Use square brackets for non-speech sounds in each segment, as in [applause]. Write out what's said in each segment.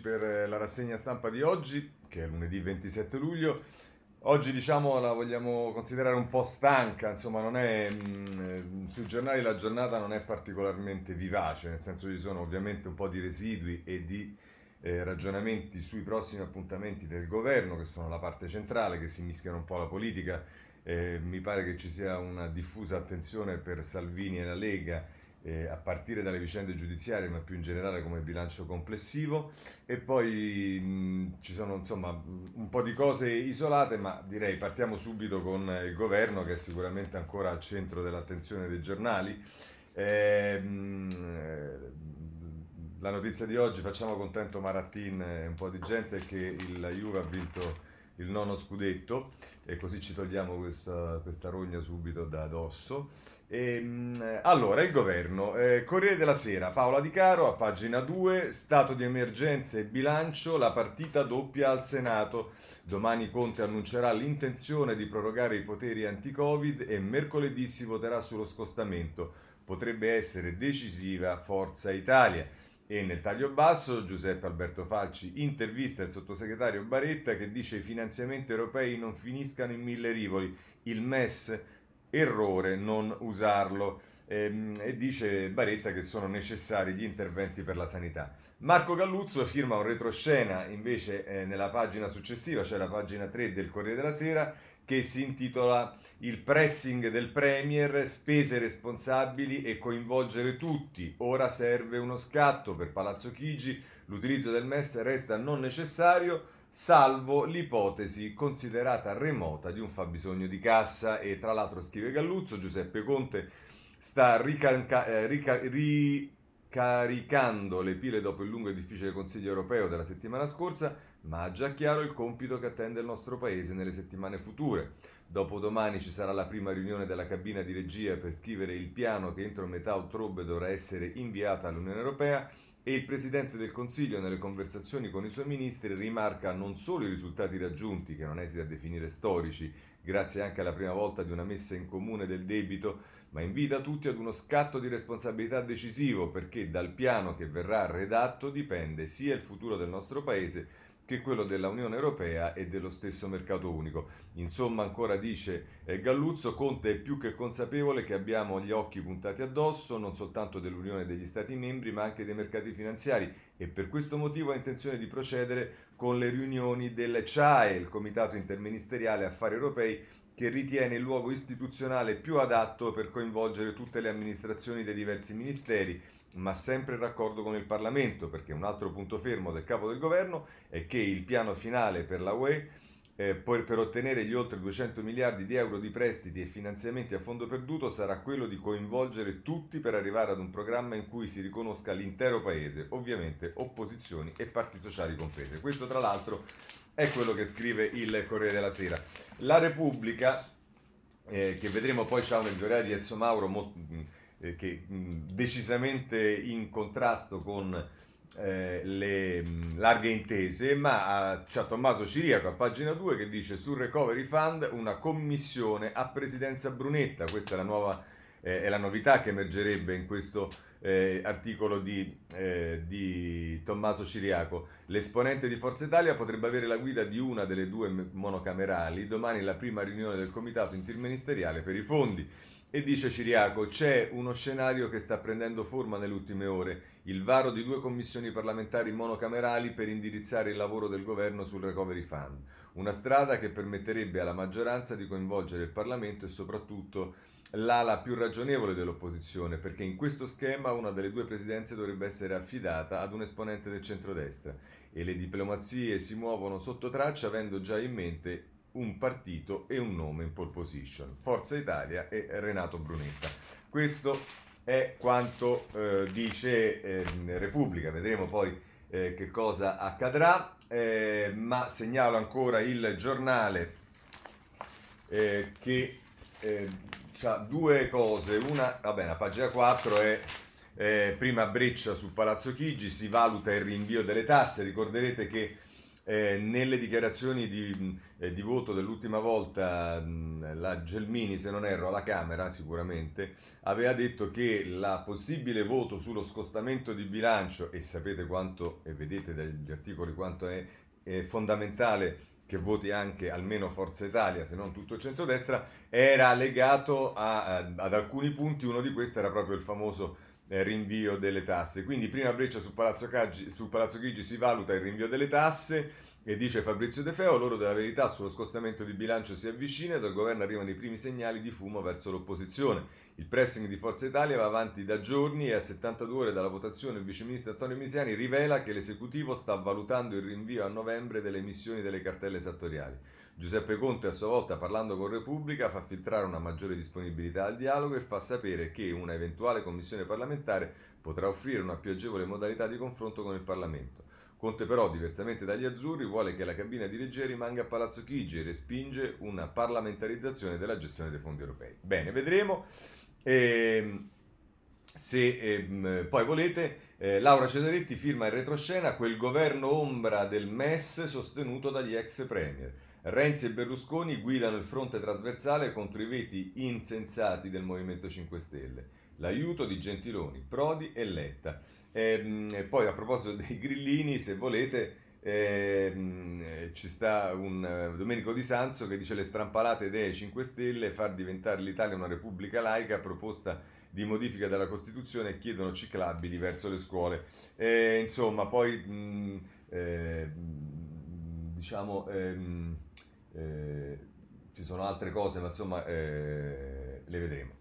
per eh, la rassegna stampa di oggi, che è lunedì 27 luglio. Oggi diciamo la vogliamo considerare un po' stanca, insomma non è, mh, mm, sui giornali la giornata non è particolarmente vivace, nel senso ci sono ovviamente un po' di residui e di eh, ragionamenti sui prossimi appuntamenti del governo, che sono la parte centrale, che si mischiano un po' alla politica. Eh, mi pare che ci sia una diffusa attenzione per Salvini e la Lega eh, a partire dalle vicende giudiziarie, ma più in generale come bilancio complessivo. E poi mh, ci sono insomma un po' di cose isolate, ma direi partiamo subito con il governo che è sicuramente ancora al centro dell'attenzione dei giornali. Eh, mh, la notizia di oggi, facciamo contento Marattin e un po' di gente, è che il, la Juve ha vinto il nono scudetto e così ci togliamo questa, questa rogna subito da addosso. E, ehm, allora, il governo, eh, Corriere della Sera, Paola Di Caro a pagina 2, stato di emergenza e bilancio, la partita doppia al Senato. Domani Conte annuncerà l'intenzione di prorogare i poteri anti-Covid e mercoledì si voterà sullo scostamento. Potrebbe essere decisiva Forza Italia. E nel taglio basso Giuseppe Alberto Falci intervista il sottosegretario Baretta che dice i finanziamenti europei non finiscano in mille rivoli. Il MES errore non usarlo. Ehm, e dice Baretta che sono necessari gli interventi per la sanità. Marco Galluzzo firma un retroscena invece eh, nella pagina successiva, cioè la pagina 3 del Corriere della Sera, che si intitola Il pressing del Premier, spese responsabili e coinvolgere tutti. Ora serve uno scatto per Palazzo Chigi, l'utilizzo del MES resta non necessario salvo l'ipotesi considerata remota di un fabbisogno di cassa e tra l'altro scrive Galluzzo, Giuseppe Conte sta ricanca- eh, rica- ricaricando le pile dopo il lungo e difficile Consiglio europeo della settimana scorsa, ma ha già chiaro il compito che attende il nostro Paese nelle settimane future. Dopodomani ci sarà la prima riunione della cabina di regia per scrivere il piano che entro metà ottobre dovrà essere inviata all'Unione Europea e il Presidente del Consiglio nelle conversazioni con i suoi ministri rimarca non solo i risultati raggiunti, che non esita a definire storici, grazie anche alla prima volta di una messa in comune del debito, ma invita tutti ad uno scatto di responsabilità decisivo perché dal piano che verrà redatto dipende sia il futuro del nostro Paese che quello della Unione Europea e dello stesso mercato unico. Insomma, ancora dice eh, Galluzzo, Conte è più che consapevole che abbiamo gli occhi puntati addosso non soltanto dell'Unione degli Stati membri, ma anche dei mercati finanziari e per questo motivo ha intenzione di procedere con le riunioni del CHAE, il Comitato Interministeriale Affari Europei, che ritiene il luogo istituzionale più adatto per coinvolgere tutte le amministrazioni dei diversi ministeri ma sempre in raccordo con il Parlamento, perché un altro punto fermo del capo del governo è che il piano finale per la UE eh, per, ottenere gli oltre 200 miliardi di euro di prestiti e finanziamenti a fondo perduto sarà quello di coinvolgere tutti per arrivare ad un programma in cui si riconosca l'intero paese, ovviamente opposizioni e parti sociali comprese. Questo tra l'altro è quello che scrive il Corriere della Sera. La Repubblica, eh, che vedremo poi c'ha un editoriale di Ezio Mauro molto eh, che mh, decisamente in contrasto con eh, le mh, larghe intese, ma c'è Tommaso Ciriaco a pagina 2 che dice sul Recovery Fund una commissione a presidenza Brunetta, questa è la, nuova, eh, è la novità che emergerebbe in questo eh, articolo di, eh, di, Tommaso Ciriaco. L'esponente di Forza Italia potrebbe avere la guida di una delle due monocamerali, domani la prima riunione del comitato interministeriale per i fondi. E dice Ciriaco, c'è uno scenario che sta prendendo forma nelle ultime ore, il varo di due commissioni parlamentari monocamerali per indirizzare il lavoro del governo sul Recovery Fund, una strada che permetterebbe alla maggioranza di coinvolgere il Parlamento e soprattutto l'ala più ragionevole dell'opposizione, perché in questo schema una delle due presidenze dovrebbe essere affidata ad un esponente del centrodestra. E le diplomazie si muovono sotto traccia avendo già in mente un partito e un nome in pole position, Forza Italia e Renato Brunetta. Questo è quanto eh, dice eh, Repubblica, vedremo poi eh, che cosa accadrà, eh, ma segnalo ancora il giornale eh, che eh, ha due cose, una, va bene, a pagina 4 è prima breccia su Palazzo Chigi, si valuta il rinvio delle tasse, ricorderete che Eh, nelle dichiarazioni di, eh, di, voto dell'ultima volta, mh, la Gelmini, se non erro, alla Camera sicuramente, aveva detto che la possibile voto sullo scostamento di bilancio, e sapete quanto, e vedete dagli articoli quanto è, è fondamentale che voti anche almeno Forza Italia, se non tutto il centrodestra, era legato a, ad alcuni punti, uno di questi era proprio il famoso eh, rinvio delle tasse. Quindi prima breccia su Palazzo, Caggi, su Palazzo Chigi si valuta il rinvio delle tasse e dice Fabrizio De Feo, l'oro della verità sullo scostamento di bilancio si avvicina e dal governo arrivano i primi segnali di fumo verso l'opposizione. Il pressing di Forza Italia va avanti da giorni e a 72 ore dalla votazione il viceministro Antonio Misiani rivela che l'esecutivo sta valutando il rinvio a novembre delle emissioni delle cartelle esattoriali. Giuseppe Conte a sua volta parlando con Repubblica fa filtrare una maggiore disponibilità al dialogo e fa sapere che una eventuale commissione parlamentare potrà offrire una più agevole modalità di confronto con il Parlamento. Conte però, diversamente dagli azzurri, vuole che la cabina di regia rimanga a Palazzo Chigi e respinge una parlamentarizzazione della gestione dei fondi europei. Bene, vedremo. E, se eh, poi volete, eh, Laura Cesaretti firma in retroscena quel governo ombra del MES sostenuto dagli ex premier. Renzi e Berlusconi guidano il fronte trasversale contro i veti insensati del Movimento 5 Stelle. L'aiuto di Gentiloni, Prodi e Letta. Ehm, e, poi a proposito dei grillini, se volete, ehm, eh, ci sta un uh, Domenico Di Sanzo che dice le strampalate idee 5 Stelle, far diventare l'Italia una repubblica laica, proposta di modifica della Costituzione chiedono ciclabili verso le scuole. E, insomma, poi mh, eh, diciamo... Ehm, eh, ci sono altre cose, ma insomma eh, le vedremo.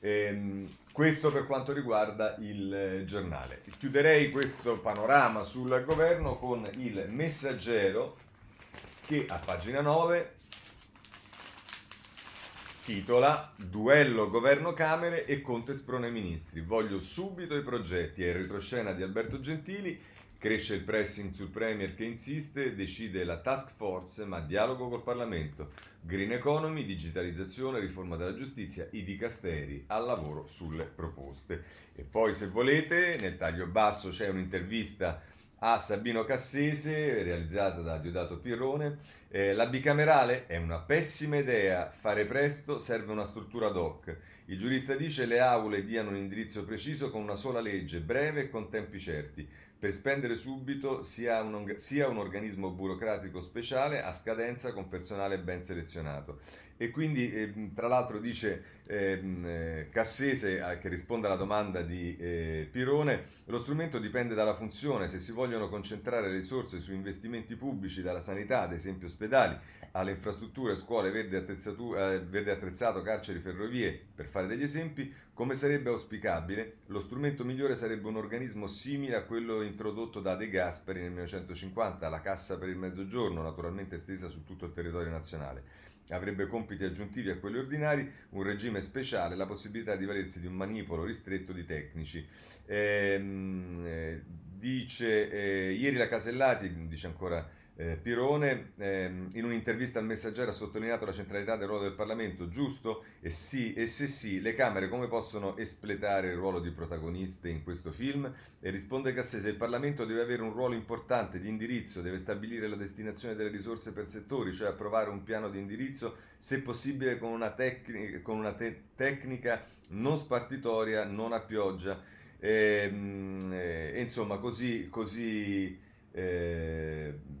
Ehm, questo per quanto riguarda il eh, giornale. Chiuderei questo panorama sul governo con il messaggero che a pagina 9 titola Duello governo Camere e Conte sprone ministri. Voglio subito i progetti. È il retroscena di Alberto Gentili Cresce il pressing sul Premier che insiste, decide la task force, ma dialogo col Parlamento. Green economy, digitalizzazione, riforma della giustizia, i dicasteri al lavoro sulle proposte. E poi, se volete, nel taglio basso c'è un'intervista a Sabino Cassese, realizzata da Diodato Pirrone. Eh, la bicamerale è una pessima idea, fare presto serve una struttura ad hoc. Il giurista dice le aule diano un indirizzo preciso con una sola legge, breve e con tempi certi per spendere subito sia un, sia un, organismo burocratico speciale a scadenza con personale ben selezionato. E quindi, eh, tra l'altro, dice ehm, eh, Cassese, eh, che risponde alla domanda di eh, Pirone, lo strumento dipende dalla funzione, se si vogliono concentrare le risorse su investimenti pubblici, dalla sanità, ad esempio ospedali, alle infrastrutture, scuole, verde, eh, verde attrezzato, carceri, ferrovie, per fare degli esempi, come sarebbe auspicabile, lo strumento migliore sarebbe un organismo simile a quello introdotto da De Gasperi nel 1950, la Cassa per il Mezzogiorno, naturalmente estesa su tutto il territorio nazionale. Avrebbe compiti aggiuntivi a quelli ordinari, un regime speciale, la possibilità di valersi di un manipolo ristretto di tecnici. Ehm, eh, dice, eh, ieri la Casellati, dice ancora eh, Pirone ehm, in un'intervista al Messaggero ha sottolineato la centralità del ruolo del Parlamento, giusto? E, sì, e se sì, le Camere come possono espletare il ruolo di protagoniste in questo film? E risponde Cassese, il Parlamento deve avere un ruolo importante di indirizzo, deve stabilire la destinazione delle risorse per settori, cioè approvare un piano di indirizzo, se possibile con una, tecnica, con una te- tecnica non spartitoria, non a pioggia. E, ehm, e, insomma, così... così eh,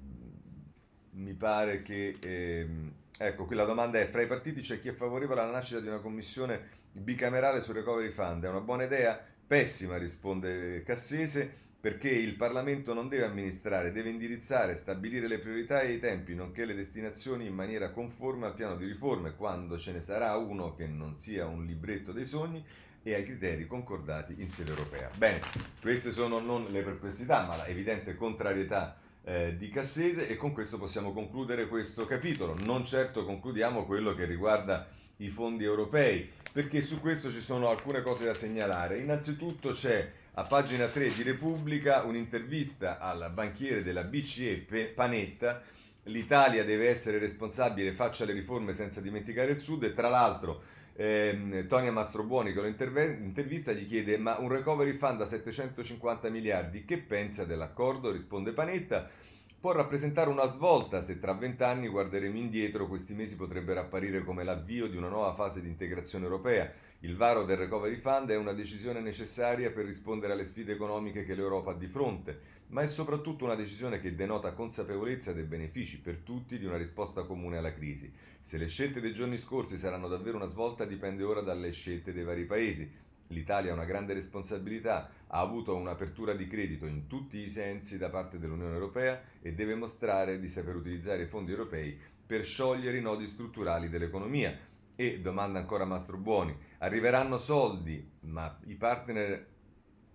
mi pare che... Ehm, ecco, qui la domanda è, fra i partiti c'è chi è favorevole alla nascita di una commissione bicamerale sul recovery fund, è una buona idea? Pessima, risponde Cassese, perché il Parlamento non deve amministrare, deve indirizzare, stabilire le priorità e i tempi, nonché le destinazioni in maniera conforme al piano di riforme, quando ce ne sarà uno che non sia un libretto dei sogni e ai criteri concordati in sede europea. Bene, queste sono non le perplessità, ma la evidente contrarietà eh, di Cassese e con questo possiamo concludere questo capitolo. Non certo concludiamo quello che riguarda i fondi europei, perché su questo ci sono alcune cose da segnalare. Innanzitutto c'è a pagina 3 di Repubblica un'intervista al banchiere della BCE Panetta. L'Italia deve essere responsabile, faccia le riforme senza dimenticare il Sud e tra l'altro eh, Tonia Mastrobuoni che lo intervista gli chiede ma un recovery fund da 750 miliardi che pensa dell'accordo? Risponde Panetta può rappresentare una svolta se tra vent'anni guarderemo indietro, questi mesi potrebbero apparire come l'avvio di una nuova fase di integrazione europea. Il varo del Recovery Fund è una decisione necessaria per rispondere alle sfide economiche che l'Europa ha di fronte, ma è soprattutto una decisione che denota consapevolezza dei benefici per tutti di una risposta comune alla crisi. Se le scelte dei giorni scorsi saranno davvero una svolta dipende ora dalle scelte dei vari paesi. L'Italia ha una grande responsabilità, ha avuto un'apertura di credito in tutti i sensi da parte dell'Unione Europea e deve mostrare di saper utilizzare i fondi europei per sciogliere i nodi strutturali dell'economia. E domanda ancora Mastro Buoni, arriveranno soldi, ma i partner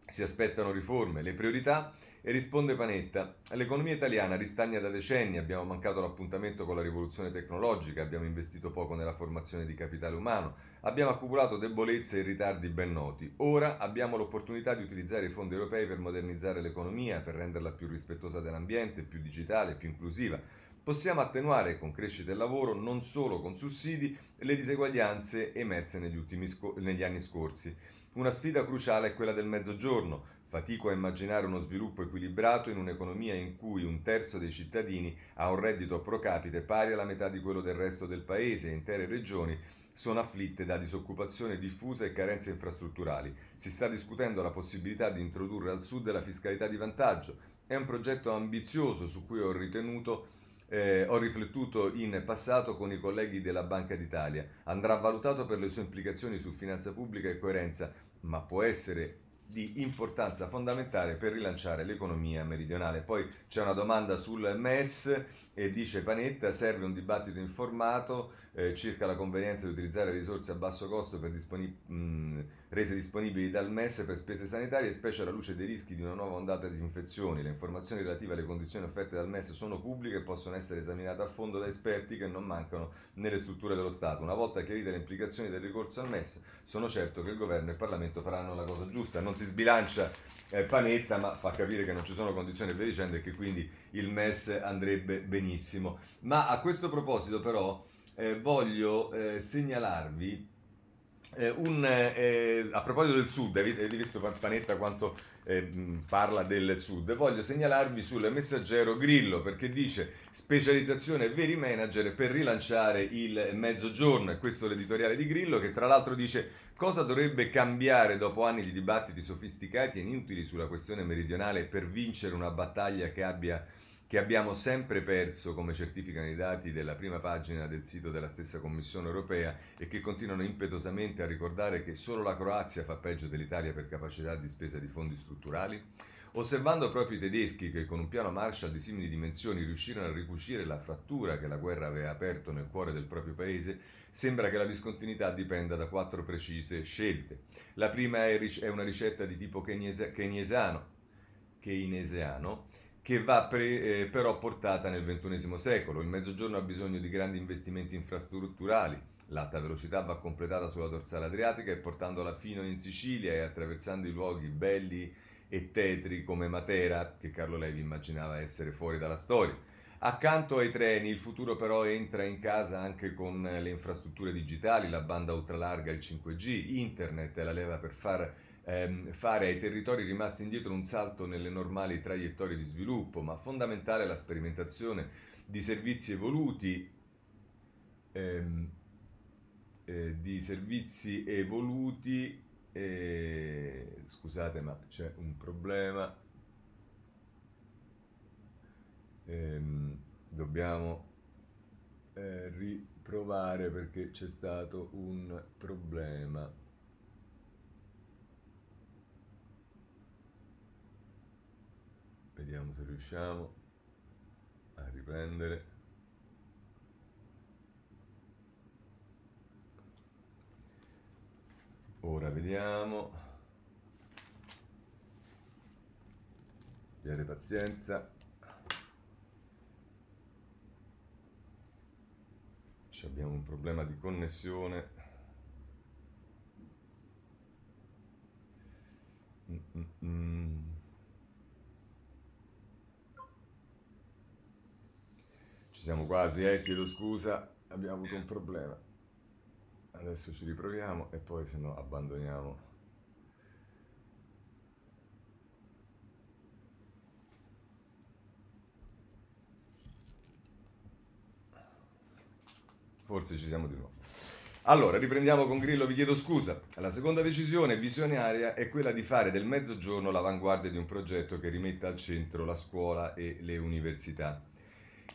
si aspettano riforme, le priorità? E risponde Panetta, l'economia italiana ristagna da decenni, abbiamo mancato l'appuntamento con la rivoluzione tecnologica, abbiamo investito poco nella formazione di capitale umano, abbiamo accumulato debolezze e ritardi ben noti. Ora abbiamo l'opportunità di utilizzare i fondi europei per modernizzare l'economia, per renderla più rispettosa dell'ambiente, più digitale, più inclusiva. Possiamo attenuare con crescita del lavoro, non solo con sussidi, le diseguaglianze emerse negli, sco- negli anni scorsi. Una sfida cruciale è quella del mezzogiorno. Fatico a immaginare uno sviluppo equilibrato in un'economia in cui un terzo dei cittadini ha un reddito pro capite pari alla metà di quello del resto del paese e intere regioni sono afflitte da disoccupazione diffusa e carenze infrastrutturali. Si sta discutendo la possibilità di introdurre al sud la fiscalità di vantaggio. È un progetto ambizioso su cui ho ritenuto eh, ho riflettuto in passato con i colleghi della Banca d'Italia. Andrà valutato per le sue implicazioni su finanza pubblica e coerenza, ma può essere di importanza fondamentale per rilanciare l'economia meridionale. Poi c'è una domanda sul MES e dice Panetta serve un dibattito informato eh, circa la convenienza di utilizzare risorse a basso costo disponib- mh, rese disponibili dal MES per spese sanitarie, specie alla luce dei rischi di una nuova ondata di infezioni. Le informazioni relative alle condizioni offerte dal MES sono pubbliche e possono essere esaminate a fondo da esperti che non mancano nelle strutture dello Stato. Una volta chiarite le implicazioni del ricorso al MES, sono certo che il governo e il Parlamento faranno la cosa giusta. Non si sbilancia eh, Panetta, ma fa capire che non ci sono condizioni per dicendo e che quindi il MES andrebbe benissimo. Ma a questo proposito però eh, voglio eh, segnalarvi eh, un, eh, a proposito del Sud, avete visto Panetta quanto eh, parla del Sud, voglio segnalarvi sul messaggero Grillo perché dice specializzazione veri manager per rilanciare il mezzogiorno, e questo è l'editoriale di Grillo che tra l'altro dice cosa dovrebbe cambiare dopo anni di dibattiti sofisticati e inutili sulla questione meridionale per vincere una battaglia che abbia che abbiamo sempre perso, come certificano i dati della prima pagina del sito della stessa Commissione europea, e che continuano impetuosamente a ricordare che solo la Croazia fa peggio dell'Italia per capacità di spesa di fondi strutturali? Osservando proprio i tedeschi che con un piano Marshall di simili dimensioni riuscirono a ricucire la frattura che la guerra aveva aperto nel cuore del proprio paese, sembra che la discontinuità dipenda da quattro precise scelte. La prima è una ricetta di tipo keynesiano, keynesiano che va pre, eh, però portata nel XXI secolo. Il Mezzogiorno ha bisogno di grandi investimenti infrastrutturali. L'alta velocità va completata sulla dorsale adriatica e portandola fino in Sicilia e attraversando i luoghi belli e tetri come Matera, che Carlo Levi immaginava essere fuori dalla storia. Accanto ai treni, il futuro però entra in casa anche con le infrastrutture digitali, la banda ultralarga, il 5G, internet è la leva per far ehm, fare ai territori rimasti indietro un salto nelle normali traiettorie di sviluppo, ma fondamentale la sperimentazione di servizi evoluti, ehm, eh, di servizi evoluti, eh, scusate ma c'è un problema, ehm, dobbiamo eh, riprovare perché c'è stato un problema. Vediamo se riusciamo a riprendere. Ora vediamo. Abbiate pazienza. Ci abbiamo un problema di connessione. Mm-mm. siamo quasi, eh, chiedo scusa, abbiamo avuto un problema. Adesso ci riproviamo e poi se no abbandoniamo. Forse ci siamo di nuovo. Allora, riprendiamo con Grillo, vi chiedo scusa. La seconda decisione visionaria è quella di fare del mezzogiorno l'avanguardia di un progetto che rimetta al centro la scuola e le università.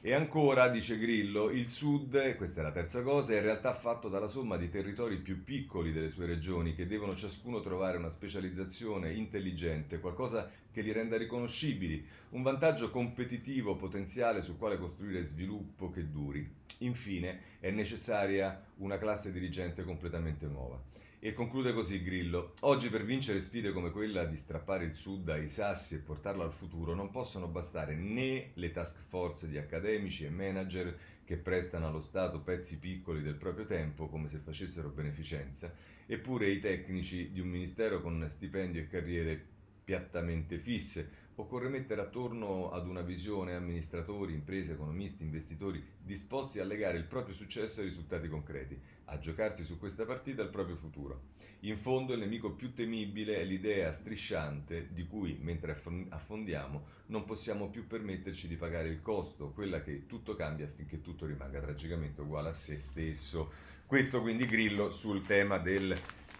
E ancora, dice Grillo, il Sud, questa è la terza cosa, è in realtà fatto dalla somma di territori più piccoli delle sue regioni che devono ciascuno trovare una specializzazione intelligente, qualcosa che li renda riconoscibili, un vantaggio competitivo potenziale su quale costruire sviluppo che duri. Infine, è necessaria una classe dirigente completamente nuova. E conclude così Grillo. Oggi per vincere sfide come quella di strappare il Sud ai sassi e portarlo al futuro non possono bastare né le task force di accademici e manager che prestano allo Stato pezzi piccoli del proprio tempo come se facessero beneficenza, eppure i tecnici di un ministero con stipendio e carriere piattamente fisse, Occorre mettere attorno ad una visione amministratori, imprese, economisti, investitori disposti a legare il proprio successo ai risultati concreti, a giocarsi su questa partita il proprio futuro. In fondo il nemico più temibile è l'idea strisciante di cui, mentre affondiamo, non possiamo più permetterci di pagare il costo, quella che tutto cambia affinché tutto rimanga tragicamente uguale a se stesso. Questo quindi Grillo sul tema del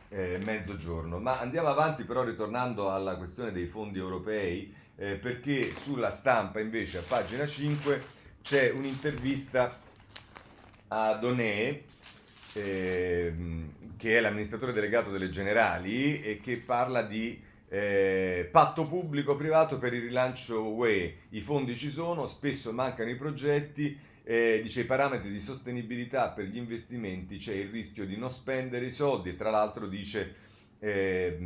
eh, mezzogiorno. Ma andiamo avanti però ritornando alla questione dei fondi europei eh, perché sulla stampa invece a pagina 5 c'è un'intervista a Donè, eh, che è l'amministratore delegato delle Generali e che parla di eh, patto pubblico-privato per il rilancio UE. I fondi ci sono, spesso mancano i progetti, eh, dice i parametri di sostenibilità per gli investimenti, c'è il rischio di non spendere i soldi e tra l'altro dice eh,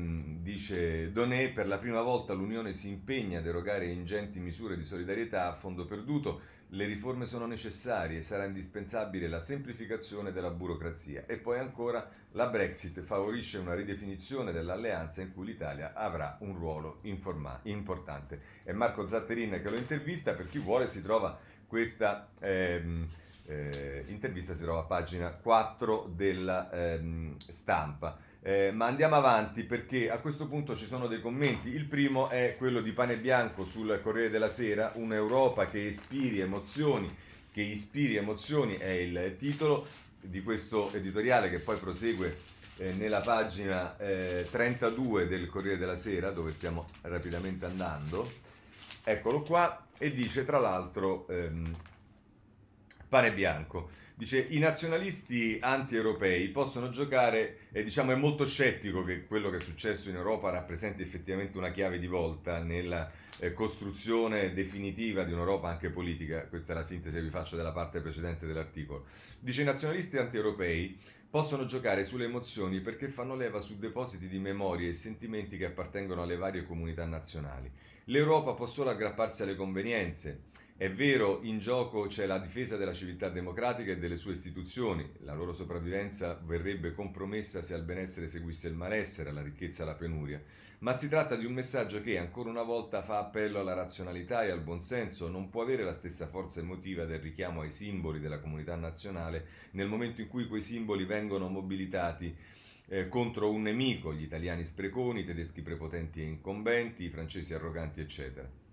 dice Donè, per la prima volta l'Unione si impegna ad erogare ingenti misure di solidarietà a fondo perduto. Le riforme sono necessarie, sarà indispensabile la semplificazione della burocrazia. E poi ancora la Brexit favorisce una ridefinizione dell'alleanza in cui l'Italia avrà un ruolo informa- importante. È Marco Zatterin che lo intervista, per chi vuole si trova questa... Ehm, eh, intervista si trova a pagina 4 della ehm, stampa. Eh, ma andiamo avanti perché a questo punto ci sono dei commenti. Il primo è quello di Pane Bianco sul Corriere della Sera, un'Europa che ispiri emozioni, che ispiri emozioni è il titolo di questo editoriale che poi prosegue eh, nella pagina eh, 32 del Corriere della Sera, dove stiamo rapidamente andando. Eccolo qua e dice tra l'altro ehm, Pane Bianco. Dice i nazionalisti anti-europei possono giocare, e diciamo è molto scettico che quello che è successo in Europa rappresenti effettivamente una chiave di volta nella eh, costruzione definitiva di un'Europa anche politica, questa è la sintesi che vi faccio della parte precedente dell'articolo. Dice i nazionalisti anti-europei possono giocare sulle emozioni perché fanno leva su depositi di memorie e sentimenti che appartengono alle varie comunità nazionali. L'Europa può solo aggrapparsi alle convenienze è vero, in gioco c'è la difesa della civiltà democratica e delle sue istituzioni, la loro sopravvivenza verrebbe compromessa se al benessere seguisse il malessere, alla ricchezza alla penuria, ma si tratta di un messaggio che ancora una volta fa appello alla razionalità e al buonsenso, non può avere la stessa forza emotiva del richiamo ai simboli della comunità nazionale nel momento in cui quei simboli vengono mobilitati eh, contro un nemico, gli italiani spreconi, i tedeschi prepotenti e incombenti, i francesi arroganti, eccetera.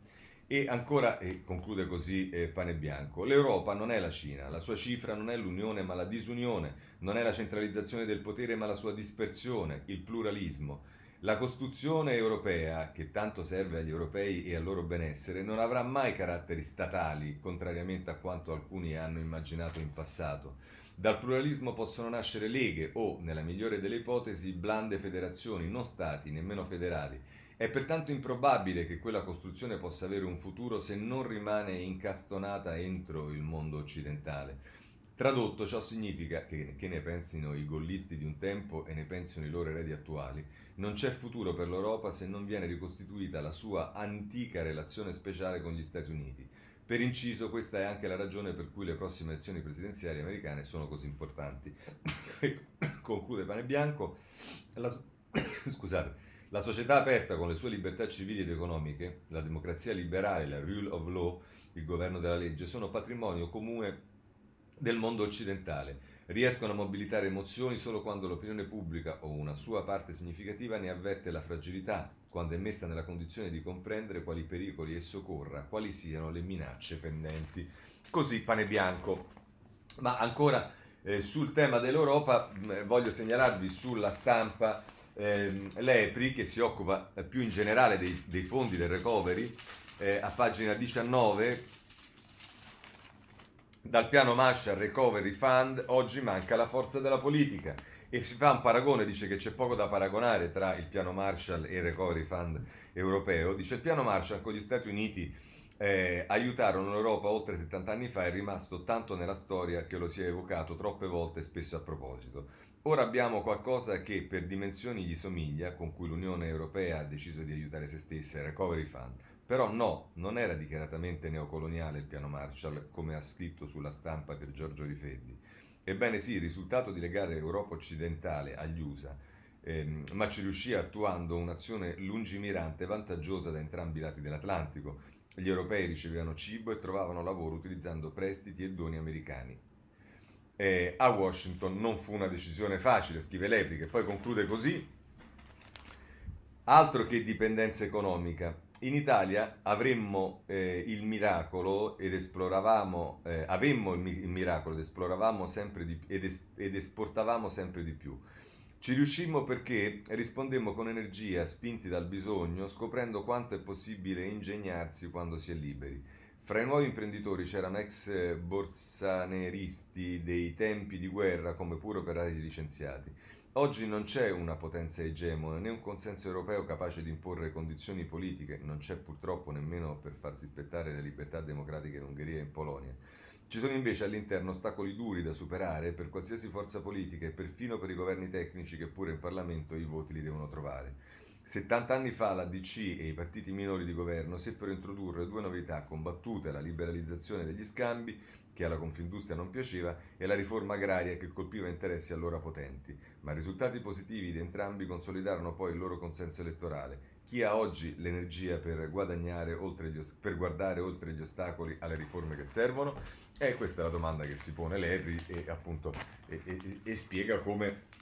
E ancora, e conclude così eh, Pane Bianco, l'Europa non è la Cina, la sua cifra non è l'unione ma la disunione, non è la centralizzazione del potere ma la sua dispersione, il pluralismo. La Costituzione europea, che tanto serve agli europei e al loro benessere, non avrà mai caratteri statali, contrariamente a quanto alcuni hanno immaginato in passato. Dal pluralismo possono nascere leghe o, nella migliore delle ipotesi, blande federazioni, non stati, nemmeno federali è pertanto improbabile che quella costruzione possa avere un futuro se non rimane incastonata entro il mondo occidentale. Tradotto, ciò significa che, che ne pensino i gollisti di un tempo e ne pensino i loro eredi attuali, non c'è futuro per l'Europa se non viene ricostituita la sua antica relazione speciale con gli Stati Uniti. Per inciso, questa è anche la ragione per cui le prossime elezioni presidenziali americane sono così importanti. [coughs] Conclude Pane Bianco. La, [coughs] scusate. La società aperta con le sue libertà civili ed economiche, la democrazia liberale, la rule of law, il governo della legge, sono patrimonio comune del mondo occidentale. Riescono a mobilitare emozioni solo quando l'opinione pubblica o una sua parte significativa ne avverte la fragilità, quando è messa nella condizione di comprendere quali pericoli esso corra, quali siano le minacce pendenti. Così pane bianco. Ma ancora Eh, sul tema dell'Europa mh, voglio segnalarvi sulla stampa eh, l'EPRI che si occupa eh, più in generale dei, dei fondi del recovery, eh, a pagina 19, dal piano Marshall Recovery Fund oggi manca la forza della politica e si fa un paragone, dice che c'è poco da paragonare tra il piano Marshall e il Recovery Fund europeo, dice il piano Marshall con gli Stati Uniti eh, aiutarono l'Europa oltre 70 anni fa è rimasto tanto nella storia che lo si è evocato troppe volte spesso a proposito. Ora abbiamo qualcosa che per dimensioni gli somiglia, con cui l'Unione Europea ha deciso di aiutare se stessa, il Recovery Fund. Però no, non era dichiaratamente neocoloniale il piano Marshall, come ha scritto sulla stampa per Giorgio Rifeddi. Ebbene sì, il risultato di legare l'Europa occidentale agli USA, ehm, ma ci riuscì attuando un'azione lungimirante e vantaggiosa da entrambi i lati dell'Atlantico. Gli europei ricevevano cibo e trovavano lavoro utilizzando prestiti e doni americani eh, a Washington non fu una decisione facile, scrive Lepri, che poi conclude così. Altro che dipendenza economica. In Italia avremmo eh, il miracolo ed esploravamo, eh, avemmo il, mi- il, miracolo ed esploravamo sempre di, ed, es- ed esportavamo sempre di più. Ci riuscimmo perché rispondemmo con energia, spinti dal bisogno, scoprendo quanto è possibile ingegnarsi quando si è liberi. Fra i nuovi imprenditori c'erano ex borsaneristi dei tempi di guerra come pure operai licenziati. Oggi non c'è una potenza egemone né un consenso europeo capace di imporre condizioni politiche, non c'è purtroppo nemmeno per far rispettare le libertà democratiche in Ungheria e in Polonia. Ci sono invece all'interno ostacoli duri da superare per qualsiasi forza politica e perfino per i governi tecnici che pure in Parlamento i voti li devono trovare. 70 anni fa la DC e i partiti minori di governo seppero introdurre due novità combattute, la liberalizzazione degli scambi, che alla Confindustria non piaceva, e la riforma agraria che colpiva interessi allora potenti. Ma risultati positivi di entrambi consolidarono poi il loro consenso elettorale. Chi ha oggi l'energia per, gli, per guardare oltre gli ostacoli alle riforme che servono? E questa è la domanda che si pone l'EPRI e, appunto, e, e, e spiega come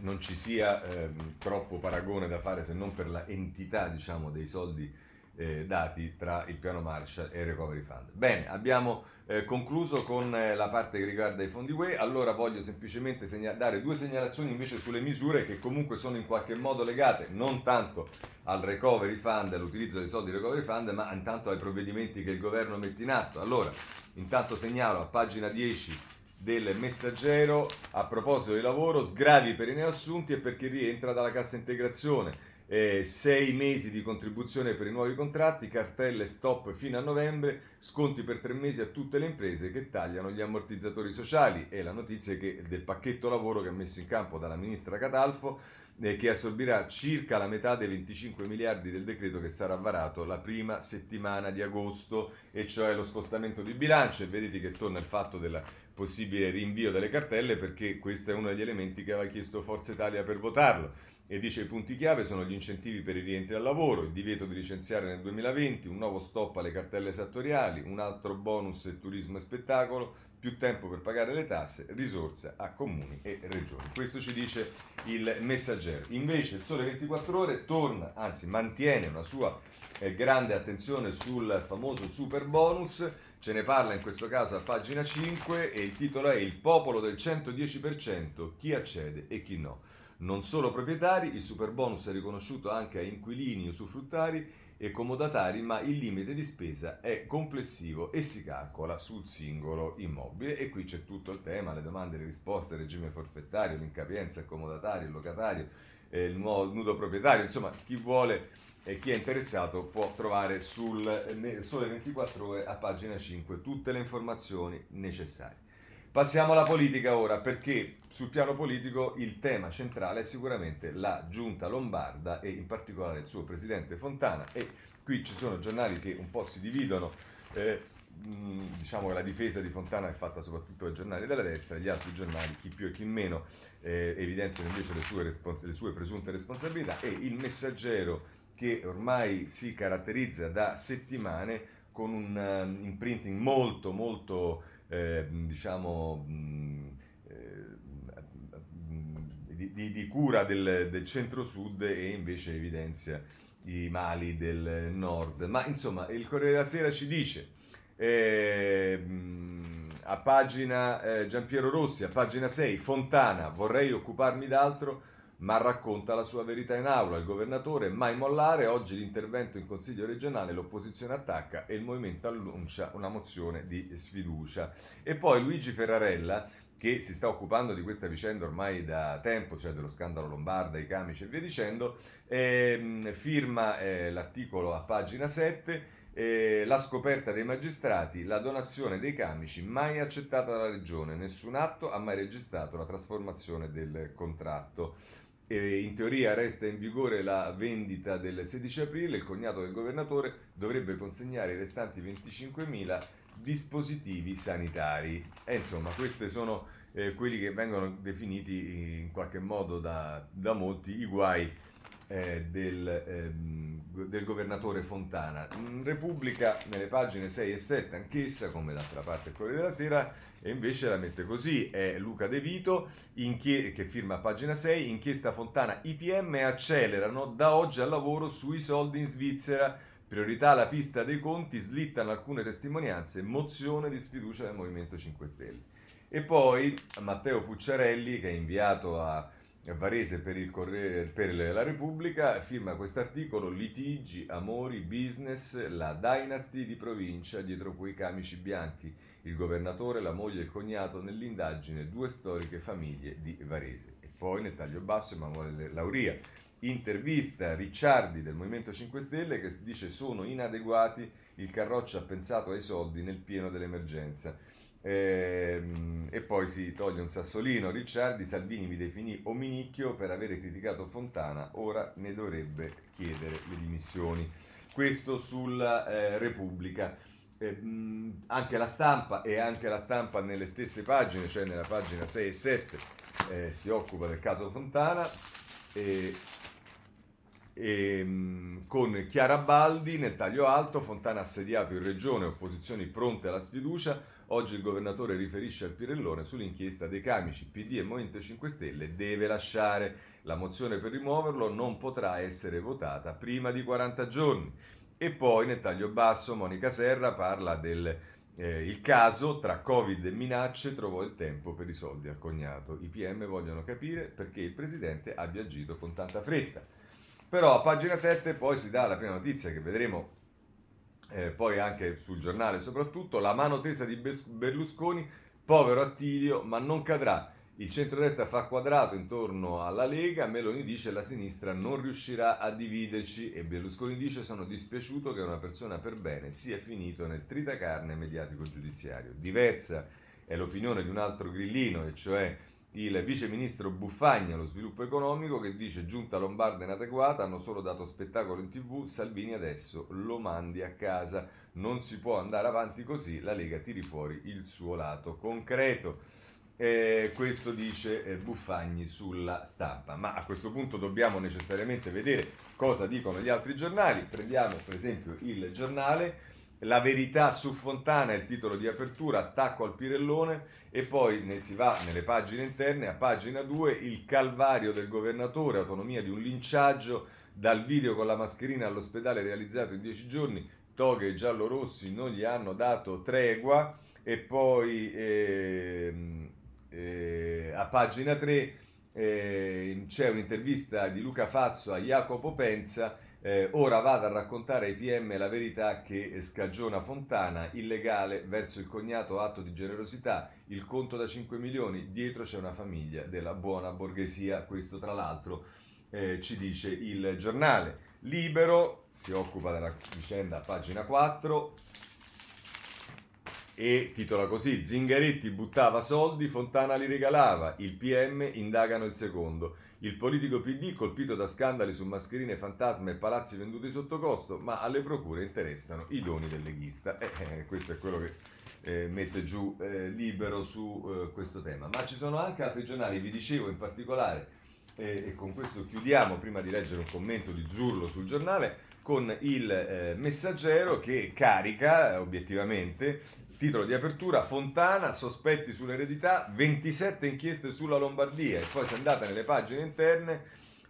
non ci sia ehm, troppo paragone da fare se non per la entità diciamo, dei soldi eh, dati tra il piano Marshall e il Recovery Fund. Bene, abbiamo eh, concluso con eh, la parte che riguarda i fondi UE, allora voglio semplicemente segna- dare due segnalazioni invece sulle misure che comunque sono in qualche modo legate non tanto al Recovery Fund, all'utilizzo dei soldi del Recovery Fund, ma intanto ai provvedimenti che il governo mette in atto. Allora, intanto segnalo a pagina 10 del messaggero a proposito di lavoro, sgravi per i neoassunti e per chi rientra dalla cassa integrazione. Eh, sei mesi di contribuzione per i nuovi contratti, cartelle stop fino a novembre, sconti per tre mesi a tutte le imprese che tagliano gli ammortizzatori sociali e la notizia che del pacchetto lavoro che ha messo in campo dalla ministra Catalfo eh, che assorbirà circa la metà dei 25 miliardi del decreto che sarà varato la prima settimana di agosto e cioè lo scostamento di bilancio e vedete che torna il fatto della possibile rinvio delle cartelle perché questo è uno degli elementi che aveva chiesto Forza Italia per votarlo e dice i punti chiave sono gli incentivi per i rientri al lavoro, il divieto di licenziare nel 2020, un nuovo stop alle cartelle esattoriali, un altro bonus turismo e spettacolo, più tempo per pagare le tasse, risorse a comuni e regioni. Questo ci dice il messaggero. Invece il Sole 24 ore torna, anzi mantiene una sua eh, grande attenzione sul famoso super bonus Ce ne parla in questo caso a pagina 5 e il titolo è Il popolo del 110%, chi accede e chi no. Non solo proprietari, il super bonus è riconosciuto anche a inquilini, usufruttari e comodatari, ma il limite di spesa è complessivo e si calcola sul singolo immobile. E qui c'è tutto il tema, le domande e le risposte, il regime forfettario, l'incapienza, il comodatario, il locatario, eh, il nuovo nudo proprietario, insomma chi vuole e chi è interessato può trovare sul Sole 24 ore a pagina 5 tutte le informazioni necessarie. Passiamo alla politica ora perché sul piano politico il tema centrale è sicuramente la giunta lombarda e in particolare il suo presidente Fontana e qui ci sono giornali che un po' si dividono. Eh, diciamo che la difesa di Fontana è fatta soprattutto dai giornali della destra, gli altri giornali, chi più e chi meno, eh, evidenziano invece le sue, respons- le sue presunte responsabilità e il messaggero che ormai si caratterizza da settimane con un uh, imprinting molto molto eh, diciamo mh, eh, di, di, di, cura del, del centro-sud e invece evidenzia i mali del nord. Ma insomma, il Corriere della Sera ci dice eh, a pagina eh, Giampiero Rossi, a pagina 6, Fontana, vorrei occuparmi d'altro, ma racconta la sua verità in aula. Il governatore mai mollare, oggi l'intervento in Consiglio regionale, l'opposizione attacca e il movimento annuncia una mozione di sfiducia. E poi Luigi Ferrarella, che si sta occupando di questa vicenda ormai da tempo, cioè dello scandalo Lombarda, i camici e via dicendo, eh, firma eh, l'articolo a pagina 7 eh, la scoperta dei magistrati, la donazione dei camici mai accettata dalla regione, nessun atto ha mai registrato la trasformazione del contratto. In teoria resta in vigore la vendita del 16 aprile, il cognato del governatore dovrebbe consegnare i restanti 25.000 dispositivi sanitari. E insomma, questi sono eh, quelli che vengono definiti in qualche modo da, da molti i guai eh, del, ehm, del, governatore Fontana. Repubblica, nelle pagine 6 e 7, anch'essa, come d'altra parte il Corriere della Sera, e invece la mette così, è Luca De Vito, inchie- che firma a pagina 6, inchiesta Fontana, IPM accelerano da oggi al lavoro sui soldi in Svizzera, priorità alla pista dei conti, slittano alcune testimonianze, mozione di sfiducia del Movimento 5 Stelle. E poi Matteo Pucciarelli, che è inviato a Varese per, il Corriere, per la Repubblica firma questo articolo litigi, amori, business, la dynasty di provincia dietro quei camici bianchi, il governatore, la moglie e il cognato nell'indagine due storiche famiglie di Varese. E poi nel taglio basso Emanuele Lauria, intervista Ricciardi del Movimento 5 Stelle che dice sono inadeguati, il Carroccio ha pensato ai soldi nel pieno dell'emergenza. E, ehm, e poi si toglie un sassolino. Ricciardi, Salvini mi definì ominicchio per avere criticato Fontana, ora ne dovrebbe chiedere le dimissioni. Questo sulla eh, Repubblica. Eh, anche la stampa e anche la stampa nelle stesse pagine, cioè nella pagina 6 e 7, eh, si occupa del caso Fontana. E, e, con Chiara Baldi nel taglio alto, Fontana assediato in regione, opposizioni pronte alla sfiducia, oggi il governatore riferisce al Pirellone sull'inchiesta dei camici, PD e Movimento 5 Stelle deve lasciare, la mozione per rimuoverlo non potrà essere votata prima di 40 giorni. E poi nel taglio basso Monica Serra parla del eh, il caso tra Covid e minacce trovò il tempo per i soldi al cognato. I PM vogliono capire perché il presidente abbia agito con tanta fretta. Però a pagina 7 poi si dà la prima notizia che vedremo eh, poi anche sul giornale soprattutto, la mano tesa di Berlusconi, povero Attilio, ma non cadrà. Il centrodestra fa quadrato intorno alla Lega, Meloni dice la sinistra non riuscirà a dividerci e Berlusconi dice sono dispiaciuto che una persona per bene sia finito nel tritacarne mediatico giudiziario. Diversa è l'opinione di un altro grillino, e cioè il vice ministro Buffagni allo sviluppo economico che dice giunta lombarda inadeguata, hanno solo dato spettacolo in tv, Salvini adesso lo mandi a casa, non si può andare avanti così, la Lega tiri fuori il suo lato concreto. Eh, questo dice eh, Buffagni sulla stampa, ma a questo punto dobbiamo necessariamente vedere cosa dicono gli altri giornali, prendiamo per esempio il giornale la verità su Fontana è il titolo di apertura, attacco al Pirellone e poi ne si va nelle pagine interne, a pagina 2 il calvario del governatore, autonomia di un linciaggio, dal video con la mascherina all'ospedale realizzato in 10 giorni, toghe giallo-rossi non gli hanno dato tregua e poi eh, eh, a pagina 3 eh, c'è un'intervista di Luca Fazzo a Jacopo Penza eh, ora vado a raccontare ai PM la verità che scagiona Fontana, illegale verso il cognato atto di generosità, il conto da 5 milioni, dietro c'è una famiglia della buona borghesia, questo tra l'altro eh, ci dice il giornale. Libero si occupa della vicenda a pagina 4 e titola così Zingaretti buttava soldi, Fontana li regalava, il PM indagano il secondo. Il politico PD colpito da scandali su mascherine fantasma e palazzi venduti sotto costo, ma alle procure interessano i doni del leghista. Eh, eh, questo è quello che eh, mette giù eh, libero su eh, questo tema. Ma ci sono anche altri giornali, vi dicevo in particolare, e con questo chiudiamo prima di leggere un commento di Zurlo sul giornale, con il eh, messaggero che carica obiettivamente Titolo di apertura, Fontana, sospetti sull'eredità, 27 inchieste sulla Lombardia. E poi se andate nelle pagine interne,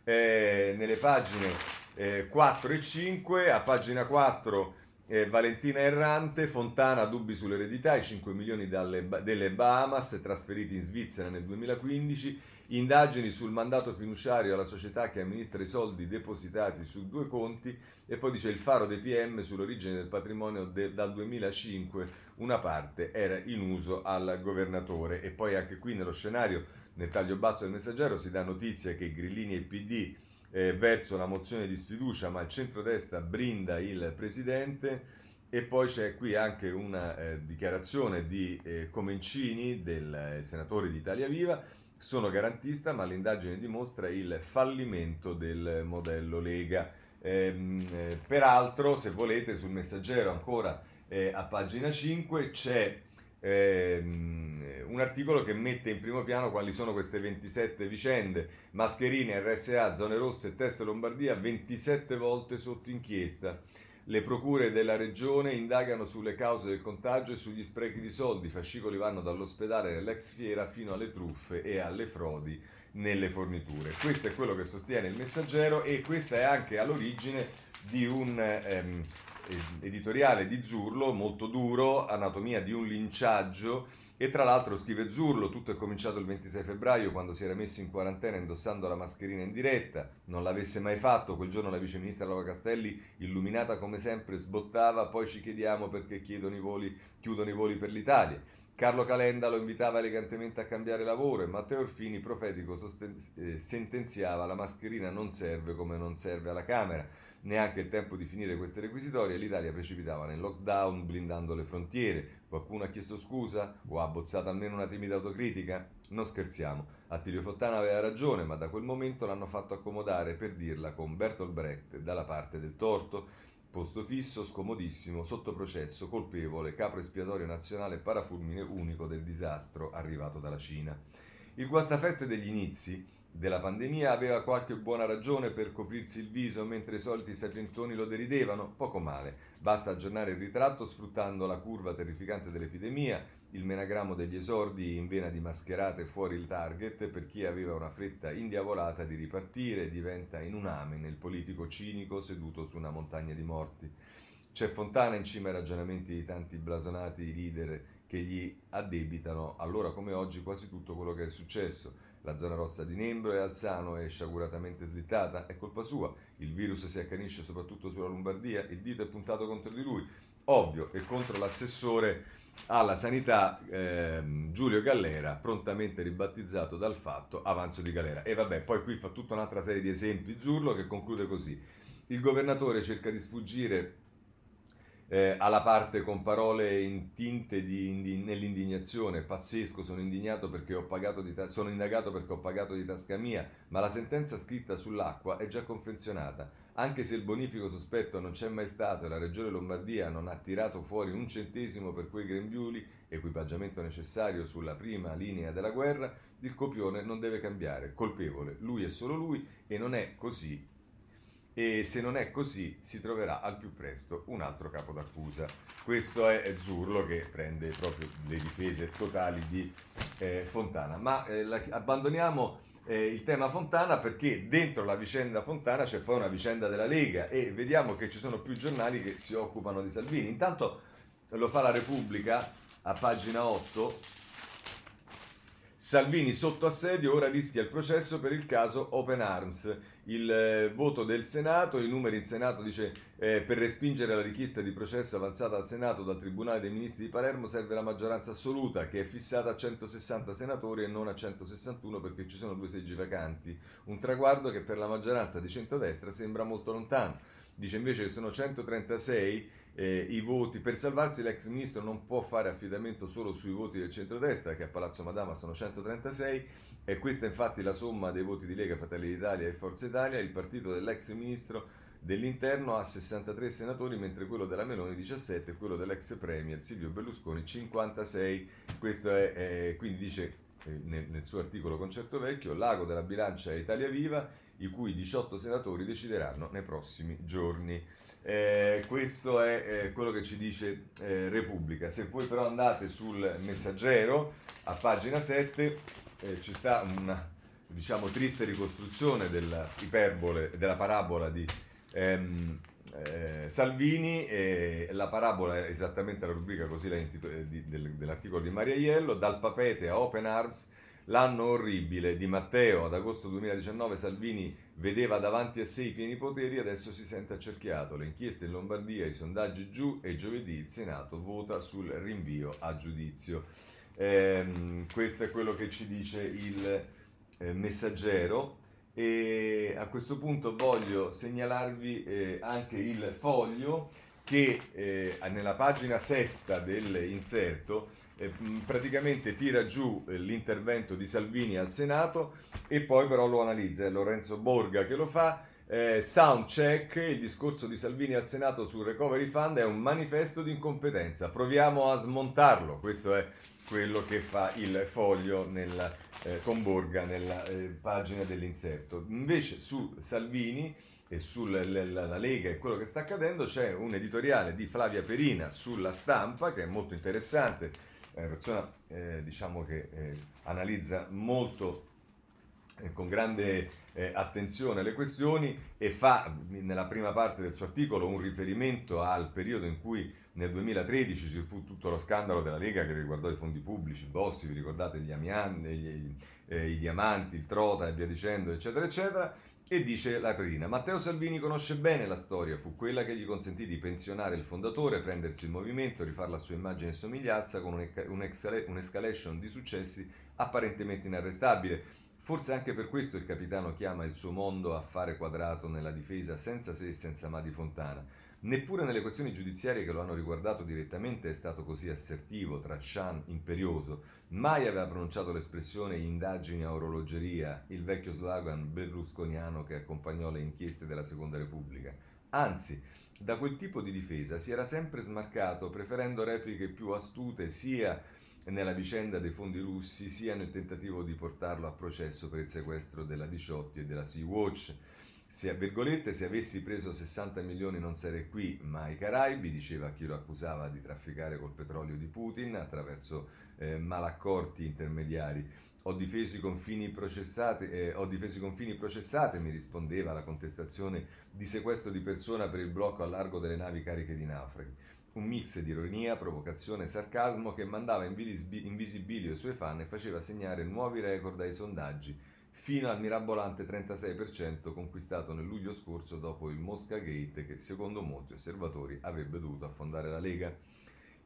eh, nelle pagine eh, 4 e 5, a pagina 4 eh, Valentina Errante, Fontana dubbi sull'eredità, i 5 milioni dalle, delle Bahamas trasferiti in Svizzera nel 2015, indagini sul mandato fiduciario alla società che amministra i soldi depositati su due conti e poi dice il faro dei PM sull'origine del patrimonio de, dal 2005, una parte era in uso al governatore e poi anche qui nello scenario, nel taglio basso del messaggero, si dà notizia che grillini e PD eh, verso la mozione di sfiducia, ma il centrodestra brinda il presidente. E poi c'è qui anche una eh, dichiarazione di eh, Comencini, del eh, senatore di Italia Viva. Sono garantista, ma l'indagine dimostra il fallimento del modello Lega. Ehm, eh, peraltro, se volete, sul messaggero ancora eh, a pagina 5 c'è ehm, un articolo che mette in primo piano quali sono queste 27 vicende, Mascherini, RSA, Zone Rosse Test Lombardia, 27 volte sotto inchiesta. Le procure della regione indagano sulle cause del contagio e sugli sprechi di soldi. I fascicoli vanno dall'ospedale dell'ex fiera fino alle truffe e alle frodi nelle forniture. Questo è quello che sostiene il messaggero e questa è anche all'origine di un ehm, editoriale di Zurlo molto duro, Anatomia di un linciaggio e tra l'altro scrive Zurlo, tutto è cominciato il 26 febbraio quando si era messo in quarantena indossando la mascherina in diretta, non l'avesse mai fatto, quel giorno la viceministra Laura Castelli, illuminata come sempre, sbottava, poi ci chiediamo perché i voli, chiudono i voli per l'Italia. Carlo Calenda lo invitava elegantemente a cambiare lavoro e Matteo Orfini, profetico, sosten- eh, sentenziava la mascherina non serve come non serve alla Camera neanche il tempo di finire queste requisitorie, l'Italia precipitava nel lockdown blindando le frontiere. Qualcuno ha chiesto scusa o ha abbozzato almeno una timida autocritica? Non scherziamo, Attilio Fontana aveva ragione, ma da quel momento l'hanno fatto accomodare per dirla con Bertolt Brecht dalla parte del torto. Posto fisso, scomodissimo, sotto processo, colpevole, capo espiatorio nazionale parafulmine unico del disastro arrivato dalla Cina. Il guastafeste degli inizi della pandemia aveva qualche buona ragione per coprirsi il viso mentre i soliti sargentoni lo deridevano? Poco male. Basta aggiornare il ritratto sfruttando la curva terrificante dell'epidemia, il menagrammo degli esordi in vena di mascherate fuori il target per chi aveva una fretta indiavolata di ripartire diventa in un amen il politico cinico seduto su una montagna di morti. C'è Fontana in cima ai ragionamenti di tanti blasonati leader che gli addebitano allora come oggi quasi tutto quello che è successo la zona rossa di Nembro e Alzano è sciaguratamente slittata, è colpa sua. Il virus si accanisce soprattutto sulla Lombardia, il dito è puntato contro di lui. Ovvio, e contro l'assessore alla sanità eh, Giulio Gallera, prontamente ribattezzato dal fatto avanzo di galera. E vabbè, poi qui fa tutta un'altra serie di esempi Zurlo che conclude così. Il governatore cerca di sfuggire eh, alla parte con parole intinte di, di, nell'indignazione, pazzesco, sono indignato perché ho pagato di ta- sono indagato perché ho pagato di tasca mia, ma la sentenza scritta sull'acqua è già confezionata. Anche se il bonifico sospetto non c'è mai stato e la Regione Lombardia non ha tirato fuori un centesimo per quei grembiuli, equipaggiamento necessario sulla prima linea della guerra, il copione non deve cambiare. Colpevole, lui è solo lui e non è così e se non è così si troverà al più presto un altro capo d'accusa. Questo è Zurlo che prende proprio le difese totali di eh, Fontana. Ma eh, la, abbandoniamo eh, il tema Fontana perché dentro la vicenda Fontana c'è poi una vicenda della Lega e vediamo che ci sono più giornali che si occupano di Salvini. Intanto lo fa la Repubblica a pagina 8 Salvini sotto assedio, ora rischia il processo per il caso Open Arms. Il eh, voto del Senato, i numeri in Senato dice eh, per respingere la richiesta di processo avanzata al Senato dal Tribunale dei Ministri di Palermo serve la maggioranza assoluta che è fissata a 160 senatori e non a 161 perché ci sono due seggi vacanti. Un traguardo che per la maggioranza di centrodestra sembra molto lontano. Dice invece che sono 136 eh, i voti. Per salvarsi l'ex ministro non può fare affidamento solo sui voti del centrodestra, che a Palazzo Madama sono 136, e questa è infatti la somma dei voti di Lega, Fratelli d'Italia e Forza Italia. Il partito dell'ex ministro dell'interno ha 63 senatori, mentre quello della Meloni 17 e quello dell'ex premier Silvio Berlusconi 56. Questo è, eh, quindi dice eh, nel, nel, suo articolo Concetto Vecchio, l'ago della bilancia è Italia Viva, i cui 18 senatori decideranno nei prossimi giorni. Eh, questo è eh, quello che ci dice eh, Repubblica. Se voi però andate sul messaggero, a pagina 7, eh, ci sta una diciamo, triste ricostruzione della, della parabola di, ehm, eh, Salvini, la parabola è esattamente la rubrica così la intito- eh, di, del, dell'articolo di Maria Iello, dal papete a Open Arms, l'anno orribile di Matteo, ad agosto 2019 Salvini vedeva davanti a sé i pieni poteri, adesso si sente accerchiato, le inchieste in Lombardia, i sondaggi giù e giovedì il Senato vota sul rinvio a giudizio. Eh, questo è quello che ci dice il eh, messaggero. E a questo punto voglio segnalarvi eh, anche il foglio che eh, nella pagina sesta dell'inserto eh, praticamente tira giù eh, l'intervento di Salvini al Senato e poi però lo analizza, è Lorenzo Borga che lo fa. Eh, sound check, il discorso di Salvini al Senato sul recovery fund è un manifesto di incompetenza, proviamo a smontarlo, questo è quello che fa il foglio nella, eh, con Borga nella eh, pagina dell'inserto. Invece su Salvini e sulla Lega e quello che sta accadendo c'è un editoriale di Flavia Perina sulla stampa che è molto interessante, è una persona eh, diciamo che eh, analizza molto eh, con grande eh, attenzione le questioni e fa nella prima parte del suo articolo un riferimento al periodo in cui nel 2013 ci fu tutto lo scandalo della Lega che riguardò i fondi pubblici, Bossi, vi ricordate gli amianti, gli, eh, i diamanti, il trota e via dicendo, eccetera, eccetera. E dice la Perina, Matteo Salvini conosce bene la storia, fu quella che gli consentì di pensionare il fondatore, prendersi il movimento, rifarla a sua immagine e somiglianza con un'escalation di successi apparentemente inarrestabile. Forse anche per questo il capitano chiama il suo mondo affare quadrato nella difesa senza se e senza ma di Fontana. Neppure nelle questioni giudiziarie che lo hanno riguardato direttamente è stato così assertivo, trascian, imperioso. Mai aveva pronunciato l'espressione indagini a orologeria, il vecchio slogan berlusconiano che accompagnò le inchieste della Seconda Repubblica. Anzi, da quel tipo di difesa si era sempre smarcato, preferendo repliche più astute sia nella vicenda dei fondi russi, sia nel tentativo di portarlo a processo per il sequestro della Diciotti e della Sea-Watch. Se, se avessi preso 60 milioni non sarei qui, ma ai Caraibi, diceva chi lo accusava di trafficare col petrolio di Putin attraverso eh, malaccorti intermediari. Ho difeso i confini processati, eh, ho difeso i confini processati, mi rispondeva la contestazione di sequestro di persona per il blocco a largo delle navi cariche di naufraghi. Un mix di ironia, provocazione e sarcasmo che mandava in visibili i suoi fan e faceva segnare nuovi record ai sondaggi fino al mirabolante 36% conquistato nel luglio scorso dopo il Mosca Gate che secondo molti osservatori avrebbe dovuto affondare la Lega.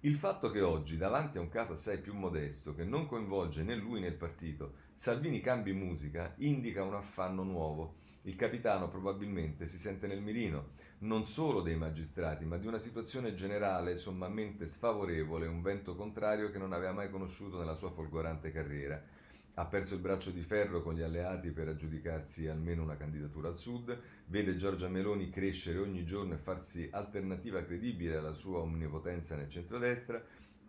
Il fatto che oggi, davanti a un caso assai più modesto, che non coinvolge né lui né il partito, Salvini cambi musica, indica un affanno nuovo. Il capitano probabilmente si sente nel mirino, non solo dei magistrati, ma di una situazione generale sommamente sfavorevole, un vento contrario che non aveva mai conosciuto nella sua folgorante carriera ha perso il braccio di ferro con gli alleati per aggiudicarsi almeno una candidatura al sud, vede Giorgia Meloni crescere ogni giorno e farsi alternativa credibile alla sua omnipotenza nel centrodestra,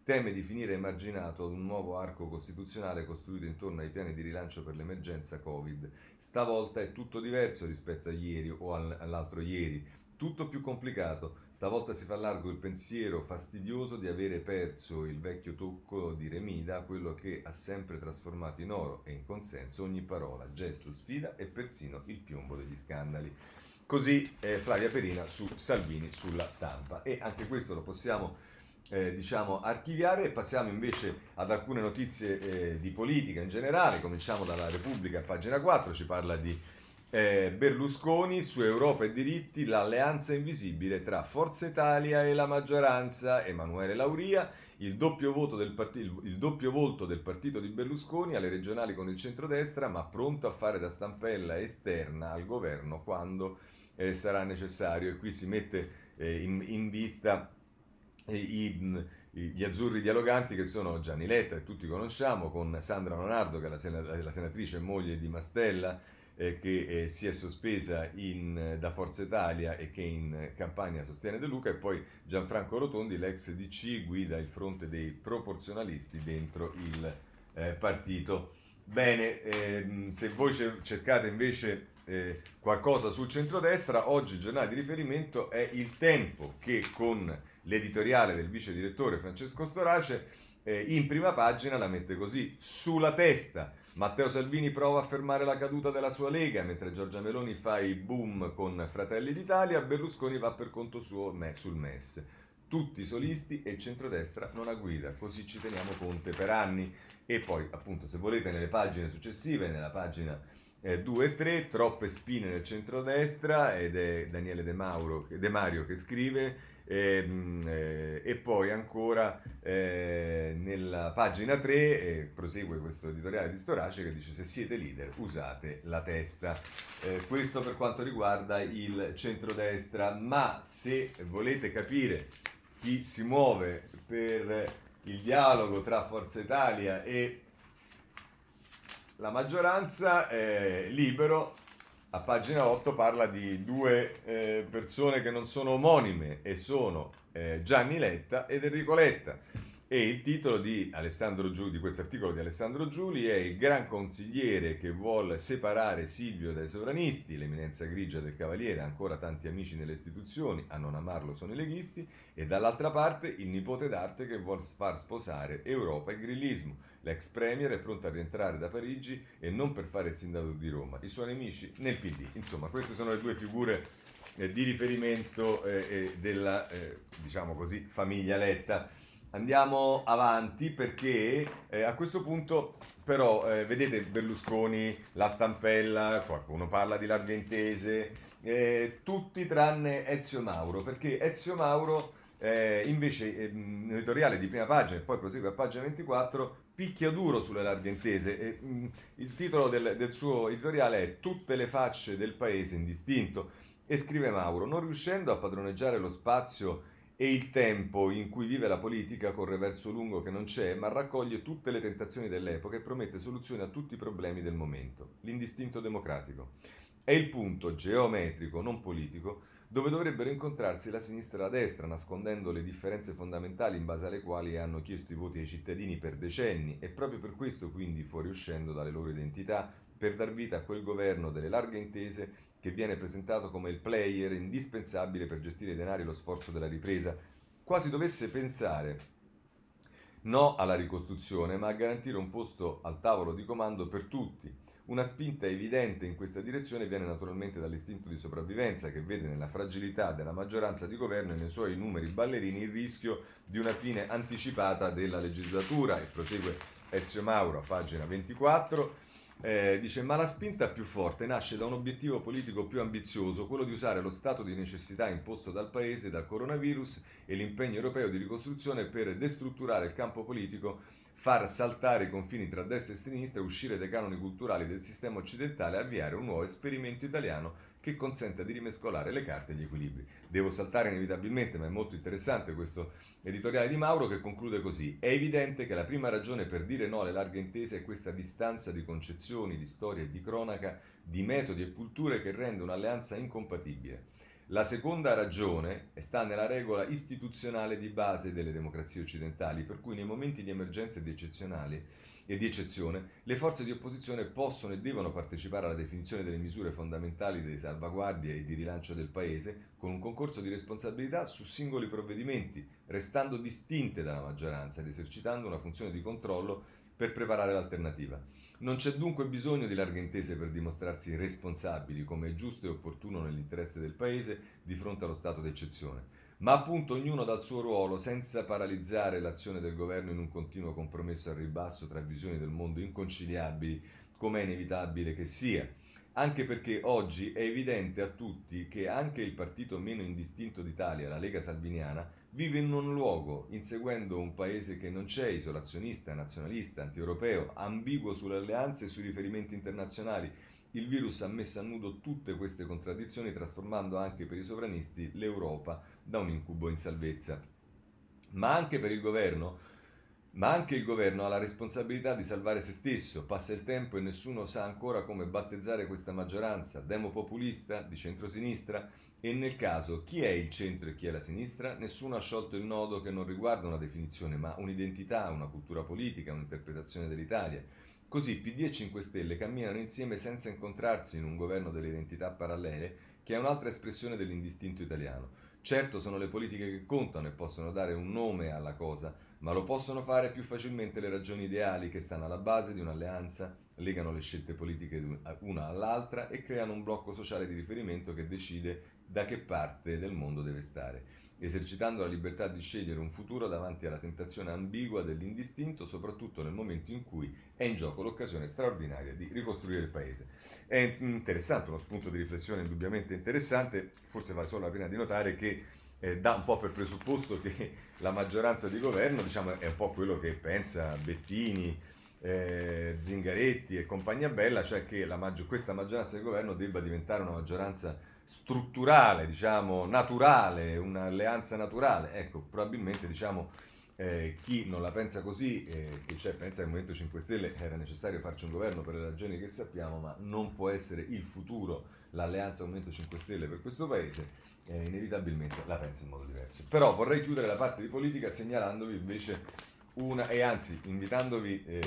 teme di finire emarginato ad un nuovo arco costituzionale costruito intorno ai piani di rilancio per l'emergenza Covid. Stavolta è tutto diverso rispetto a ieri o all'altro ieri tutto più complicato. Stavolta si fa largo il pensiero fastidioso di avere perso il vecchio tocco di Remida, quello che ha sempre trasformato in oro e in consenso ogni parola, gesto, sfida e persino il piombo degli scandali. Così eh, Flavia Perina su Salvini sulla stampa. E anche questo lo possiamo eh, diciamo, archiviare e passiamo invece ad alcune notizie eh, di politica in generale. Cominciamo dalla Repubblica, pagina 4, ci parla di eh, Berlusconi su Europa e diritti, l'alleanza invisibile tra Forza Italia e la maggioranza, Emanuele Lauria, il doppio, part- il doppio, volto del partito di Berlusconi alle regionali con il centrodestra, ma pronto a fare da stampella esterna al governo quando eh, sarà necessario. E qui si mette eh, in, in, vista eh, i, gli azzurri dialoganti che sono Gianni Letta, che tutti conosciamo, con Sandra Leonardo, che è la, sen- la senatrice moglie di Mastella, eh, che eh, si è sospesa in, da Forza Italia e che in campagna sostiene De Luca, e poi Gianfranco Rotondi, l'ex DC, guida il fronte dei proporzionalisti dentro il eh, partito. Bene, ehm, se voi cercate invece eh, qualcosa sul centrodestra, oggi il giornale di riferimento è Il Tempo, che con l'editoriale del vice direttore Francesco Storace eh, in prima pagina la mette così, sulla testa Matteo Salvini prova a fermare la caduta della sua Lega, mentre Giorgia Meloni fa i boom con Fratelli d'Italia, Berlusconi va per conto suo sul MES. Tutti solisti e il centrodestra non ha guida, così ci teniamo Conte per anni. E poi, appunto, se volete, nelle pagine successive, nella pagina eh, 2 e 3, troppe spine nel centrodestra, ed è Daniele De, Mauro, De Mario che scrive, e, ehm, eh, e poi ancora eh, nella pagina 3 eh, prosegue questo editoriale di Storace che dice se siete leader usate la testa. Eh, questo per quanto riguarda il centrodestra, ma se volete capire chi si muove per il dialogo tra Forza Italia e la maggioranza, eh, libero a pagina 8 parla di due eh, persone che non sono omonime e sono eh, Gianni Letta ed Enrico Letta. E il titolo di, Giuli, di questo articolo di Alessandro Giuli è Il gran consigliere che vuole separare Silvio dai sovranisti, l'eminenza grigia del Cavaliere, ancora tanti amici nelle istituzioni, a non amarlo sono i leghisti, e dall'altra parte il nipote d'arte che vuole far sposare Europa e grillismo. L'ex premier è pronto a rientrare da Parigi e non per fare il sindaco di Roma, i suoi nemici nel PD. Insomma, queste sono le due figure eh, di riferimento eh, eh, della, eh, diciamo così, famiglia Letta. Andiamo avanti perché eh, a questo punto però eh, vedete Berlusconi, la stampella, qualcuno parla di Largentese, eh, tutti tranne Ezio Mauro, perché Ezio Mauro eh, invece eh, editoriale di prima pagina e poi prosegue a pagina 24 picchia duro sulle Largentese e, mh, il titolo del, del suo editoriale è Tutte le facce del paese indistinto e scrive Mauro, non riuscendo a padroneggiare lo spazio e il tempo in cui vive la politica corre verso lungo che non c'è, ma raccoglie tutte le tentazioni dell'epoca e promette soluzioni a tutti i problemi del momento. L'indistinto democratico. È il punto geometrico, non politico, dove dovrebbero incontrarsi la sinistra e la destra, nascondendo le differenze fondamentali in base alle quali hanno chiesto i voti ai cittadini per decenni e proprio per questo quindi fuoriuscendo dalle loro identità per dar vita a quel governo delle larghe intese che viene presentato come il player indispensabile per gestire i denari e lo sforzo della ripresa, quasi dovesse pensare no alla ricostruzione, ma a garantire un posto al tavolo di comando per tutti. Una spinta evidente in questa direzione viene naturalmente dall'istinto di sopravvivenza che vede nella fragilità della maggioranza di governo e nei suoi numeri ballerini il rischio di una fine anticipata della legislatura. E prosegue Ezio Mauro a pagina 24. Eh, dice, ma la spinta più forte nasce da un obiettivo politico più ambizioso, quello di usare lo stato di necessità imposto dal Paese dal coronavirus e l'impegno europeo di ricostruzione per destrutturare il campo politico, far saltare i confini tra destra e sinistra, uscire dai canoni culturali del sistema occidentale e avviare un nuovo esperimento italiano che consenta di rimescolare le carte e gli equilibri. Devo saltare inevitabilmente, ma è molto interessante questo editoriale di Mauro che conclude così. È evidente che la prima ragione per dire no alle larghe intese è questa distanza di concezioni, di storia e di cronaca, di metodi e culture che rende un'alleanza incompatibile. La seconda ragione sta nella regola istituzionale di base delle democrazie occidentali, per cui nei momenti di emergenza ed eccezionali e di eccezione, le forze di opposizione possono e devono partecipare alla definizione delle misure fondamentali di salvaguardia e di rilancio del Paese con un concorso di responsabilità su singoli provvedimenti, restando distinte dalla maggioranza ed esercitando una funzione di controllo per preparare l'alternativa. Non c'è dunque bisogno di larghe intese per dimostrarsi responsabili, come è giusto e opportuno nell'interesse del Paese, di fronte allo stato d'eccezione ma appunto ognuno dal suo ruolo senza paralizzare l'azione del governo in un continuo compromesso al ribasso tra visioni del mondo inconciliabili, come è inevitabile che sia. Anche perché oggi è evidente a tutti che anche il partito meno indistinto d'Italia, la Lega Salviniana, vive in un luogo, inseguendo un paese che non c'è, isolazionista, nazionalista, antieuropeo, ambiguo sulle alleanze e sui riferimenti internazionali, il virus ha messo a nudo tutte queste contraddizioni, trasformando anche per i sovranisti l'Europa da un incubo in salvezza. Ma anche per il governo, ma anche il governo ha la responsabilità di salvare se stesso. Passa il tempo e nessuno sa ancora come battezzare questa maggioranza, demopopulista, di centrosinistra, e nel caso chi è il centro e chi è la sinistra? Nessuno ha sciolto il nodo che non riguarda una definizione, ma un'identità, una cultura politica, un'interpretazione dell'Italia. Così PD e 5 Stelle camminano insieme senza incontrarsi in un governo delle identità parallele, che è un'altra espressione dell'indistinto italiano. Certo sono le politiche che contano e possono dare un nome alla cosa, ma lo possono fare più facilmente le ragioni ideali che stanno alla base di un'alleanza, legano le scelte politiche una all'altra e creano un blocco sociale di riferimento che decide da che parte del mondo deve stare, esercitando la libertà di scegliere un futuro davanti alla tentazione ambigua dell'indistinto, soprattutto nel momento in cui è in gioco l'occasione straordinaria di ricostruire il paese. È interessante, uno spunto di riflessione indubbiamente interessante, forse vale solo la pena di notare che eh, dà un po' per presupposto che [laughs] la maggioranza di governo diciamo, è un po' quello che pensa Bettini, eh, Zingaretti e compagnia bella, cioè che maggior- questa maggioranza di governo debba diventare una maggioranza strutturale, diciamo, naturale, un'alleanza naturale. Ecco, probabilmente diciamo, eh, chi non la pensa così, eh, che cioè, pensa che il Movimento 5 Stelle era necessario farci un governo per le ragioni che sappiamo, ma non può essere il futuro l'alleanza Movimento 5 Stelle per questo paese, eh, inevitabilmente la pensa in modo diverso. Però vorrei chiudere la parte di politica segnalandovi invece una, e anzi invitandovi eh,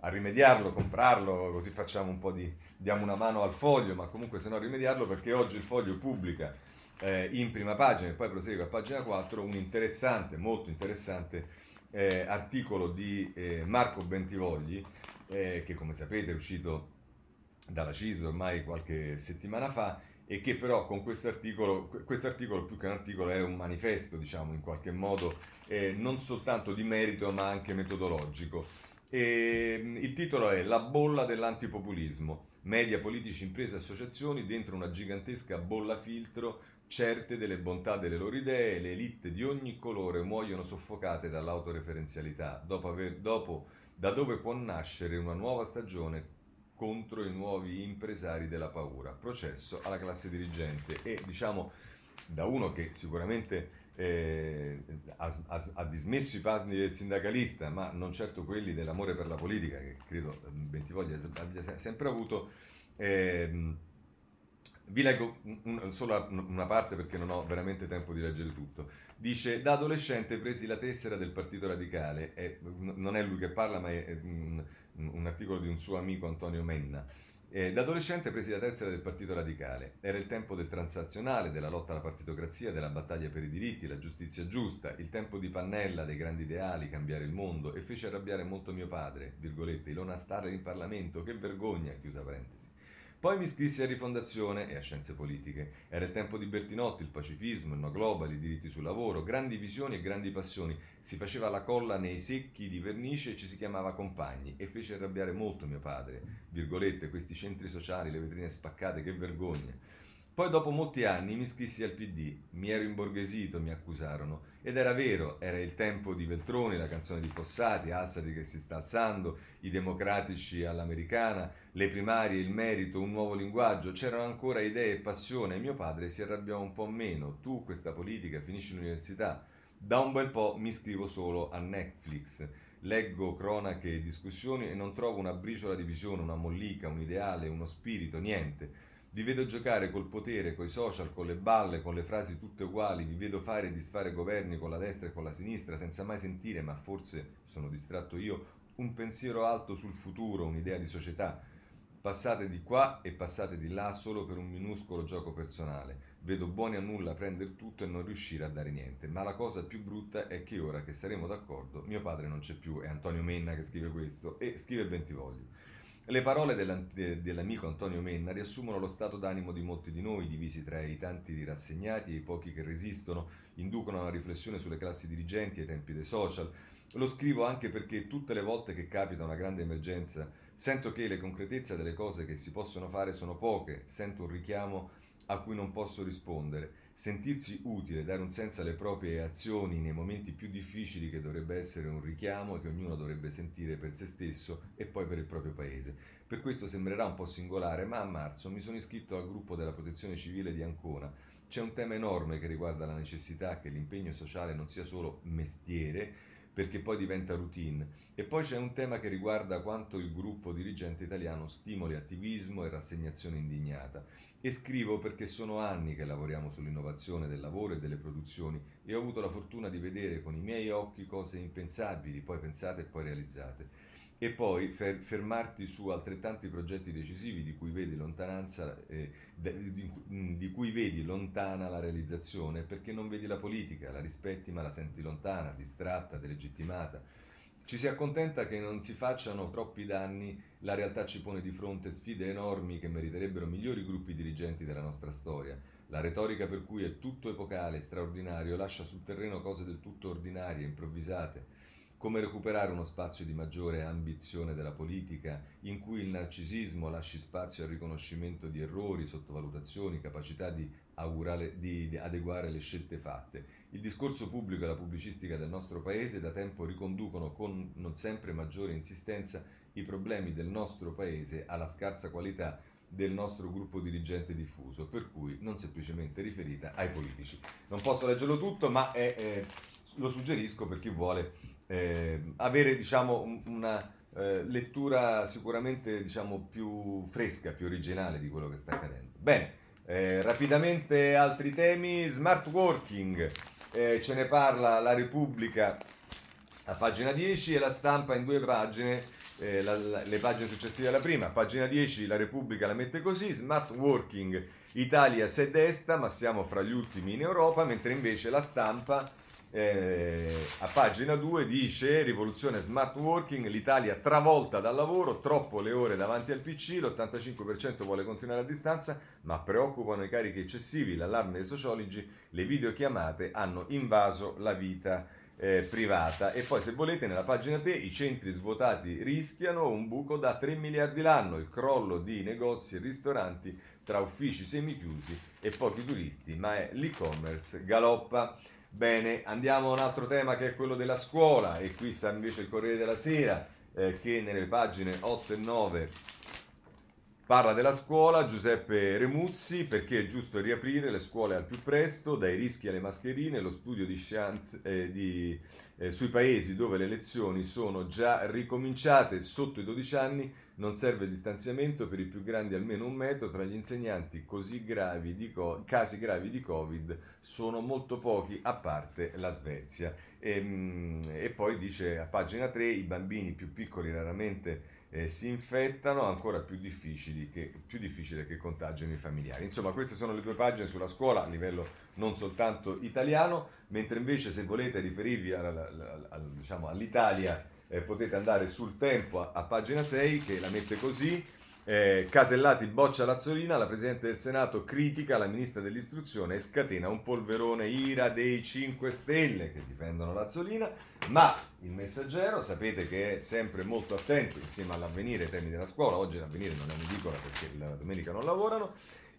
a rimediarlo, comprarlo, così facciamo un po' di, diamo una mano al foglio, ma comunque se no rimediarlo perché oggi il foglio pubblica eh, in prima pagina e poi prosegue a pagina 4 un interessante, molto interessante eh, articolo di eh, Marco Bentivogli, eh, che come sapete è uscito dalla CIS ormai qualche settimana fa e che però con questo articolo, questo articolo più che un articolo è un manifesto, diciamo in qualche modo, eh, non soltanto di merito ma anche metodologico. E, mm, il titolo è La bolla dell'antipopulismo, media, politici, imprese associazioni dentro una gigantesca bolla filtro, certe delle bontà delle loro idee, le elite di ogni colore muoiono soffocate dall'autoreferenzialità, dopo aver, dopo, da dove può nascere una nuova stagione contro i nuovi impresari della paura, processo alla classe dirigente. E diciamo da uno che sicuramente eh, ha, ha, ha, dismesso i panni del sindacalista, ma non certo quelli dell'amore per la politica, che credo Bentivoglia abbia sempre avuto. Eh, vi leggo un, solo una parte perché non ho veramente tempo di leggere tutto. Dice, da adolescente presi la tessera del Partito Radicale, è, non è lui che parla, ma è, è un, un articolo di un suo amico Antonio Menna. Eh, da adolescente presi la tessera del Partito Radicale. Era il tempo del transazionale, della lotta alla partitocrazia, della battaglia per i diritti, la giustizia giusta, il tempo di Pannella, dei grandi ideali, cambiare il mondo, e fece arrabbiare molto mio padre, virgolette, Ilona Starler in Parlamento, che vergogna, chiusa parentesi. Poi mi iscrissi a Rifondazione e a Scienze Politiche. Era il tempo di Bertinotti, il pacifismo, il no global, i diritti sul lavoro, grandi visioni e grandi passioni. Si faceva la colla nei secchi di vernice e ci si chiamava compagni e fece arrabbiare molto mio padre. Virgolette, questi centri sociali, le vetrine spaccate, che vergogna. Poi dopo molti anni mi iscrissi al PD, mi ero imborghesito, mi accusarono. Ed era vero, era il tempo di Veltroni, la canzone di Fossati, Alzati che si sta alzando, i democratici all'americana, le primarie, il merito, un nuovo linguaggio, c'erano ancora idee e passione e mio padre si arrabbiò un po' meno. Tu questa politica finisci l'università. Da un bel po' mi iscrivo solo a Netflix. Leggo cronache e discussioni e non trovo una briciola di visione, una mollica, un ideale, uno spirito, niente. Vi vedo giocare col potere, coi social, con le balle, con le frasi tutte uguali, vi vedo fare e disfare governi con la destra e con la sinistra senza mai sentire, ma forse sono distratto io, un pensiero alto sul futuro, un'idea di società. Passate di qua e passate di là solo per un minuscolo gioco personale. Vedo buoni a nulla prendere tutto e non riuscire a dare niente. Ma la cosa più brutta è che ora che saremo d'accordo, mio padre non c'è più, è Antonio Menna che scrive questo, e scrive Bentivoglio. Le parole dell'amico Antonio Menna riassumono lo stato d'animo di molti di noi, divisi tra i tanti rassegnati e i pochi che resistono, inducono a una riflessione sulle classi dirigenti ai tempi dei social. Lo scrivo anche perché tutte le volte che capita una grande emergenza sento che le concretezze delle cose che si possono fare sono poche, sento un richiamo a cui non posso rispondere. Sentirsi utile, dare un senso alle proprie azioni nei momenti più difficili che dovrebbe essere un richiamo e che ognuno dovrebbe sentire per se stesso e poi per il proprio paese. Per questo sembrerà un po' singolare, ma a marzo mi sono iscritto al gruppo della protezione civile di Ancona. C'è un tema enorme che riguarda la necessità che l'impegno sociale non sia solo mestiere, perché poi diventa routine. E poi c'è un tema che riguarda quanto il gruppo dirigente italiano stimoli attivismo e rassegnazione indignata. E scrivo perché sono anni che lavoriamo sull'innovazione del lavoro e delle produzioni e ho avuto la fortuna di vedere con i miei occhi cose impensabili, poi pensate e poi realizzate e poi fer- fermarti su altrettanti progetti decisivi di cui vedi eh, di, di, cui vedi lontana la realizzazione perché non vedi la politica, la rispetti ma la senti lontana, distratta, delegittimata legittimata. Ci si accontenta che non si facciano troppi danni, la realtà ci pone di fronte sfide enormi che meriterebbero migliori gruppi dirigenti della nostra storia. La retorica per cui è tutto epocale, straordinario, lascia sul terreno cose del tutto ordinarie, improvvisate come recuperare uno spazio di maggiore ambizione della politica, in cui il narcisismo lasci spazio al riconoscimento di errori, sottovalutazioni, capacità di, augurale, di, adeguare le scelte fatte. Il discorso pubblico e la pubblicistica del nostro paese da tempo riconducono con non sempre maggiore insistenza i problemi del nostro paese alla scarsa qualità del nostro gruppo dirigente diffuso, per cui non semplicemente riferita ai politici. Non posso leggerlo tutto, ma è, è, lo suggerisco per chi vuole eh, avere diciamo, una eh, lettura sicuramente diciamo, più fresca, più originale di quello che sta accadendo. Bene, eh, rapidamente altri temi, smart working, eh, ce ne parla la Repubblica a pagina 10 e la stampa in due pagine. Eh, la, la, le pagine successive alla prima, pagina 10 la Repubblica la mette così, smart working, Italia se desta ma siamo fra gli ultimi in Europa, mentre invece la stampa eh, a pagina 2 dice rivoluzione smart working, l'Italia travolta dal lavoro, troppo le ore davanti al PC, l'85% vuole continuare a distanza, ma preoccupano i carichi eccessivi, l'allarme dei sociologi, le videochiamate hanno invaso la vita eh, privata. E poi se volete nella pagina 3 i centri svuotati rischiano un buco da 3 miliardi l'anno, il crollo di negozi e ristoranti tra uffici semichiusi e pochi turisti, ma è l'e-commerce galoppa. Bene, andiamo a un altro tema che è quello della scuola e qui sta invece il Corriere della Sera eh, che nelle pagine 8 e 9 parla della scuola, Giuseppe Remuzzi, perché è giusto riaprire le scuole al più presto, dai rischi alle mascherine, lo studio di chance, eh, eh, sui paesi dove le lezioni sono già ricominciate sotto i 12 anni non serve il distanziamento per i più grandi almeno un metro tra gli insegnanti così gravi di co- casi gravi di Covid sono molto pochi a parte la Svezia. E, ehm, e poi dice a pagina 3 i bambini più piccoli raramente eh, si infettano, ancora più, che, più difficile che contagino i familiari. Insomma, queste sono le due pagine sulla scuola a livello non soltanto italiano, mentre invece se volete riferirvi alla, alla, alla, diciamo, all'Italia eh, potete andare sul tempo a, a, pagina 6 che la mette così. Eh, Casellati boccia Lazzolina, la Presidente del Senato critica la Ministra dell'Istruzione e scatena un polverone ira dei 5 Stelle che difendono Lazzolina, ma il messaggero sapete che è sempre molto attento insieme all'avvenire ai temi della scuola, oggi l'avvenire non è un'edicola perché la domenica non lavorano,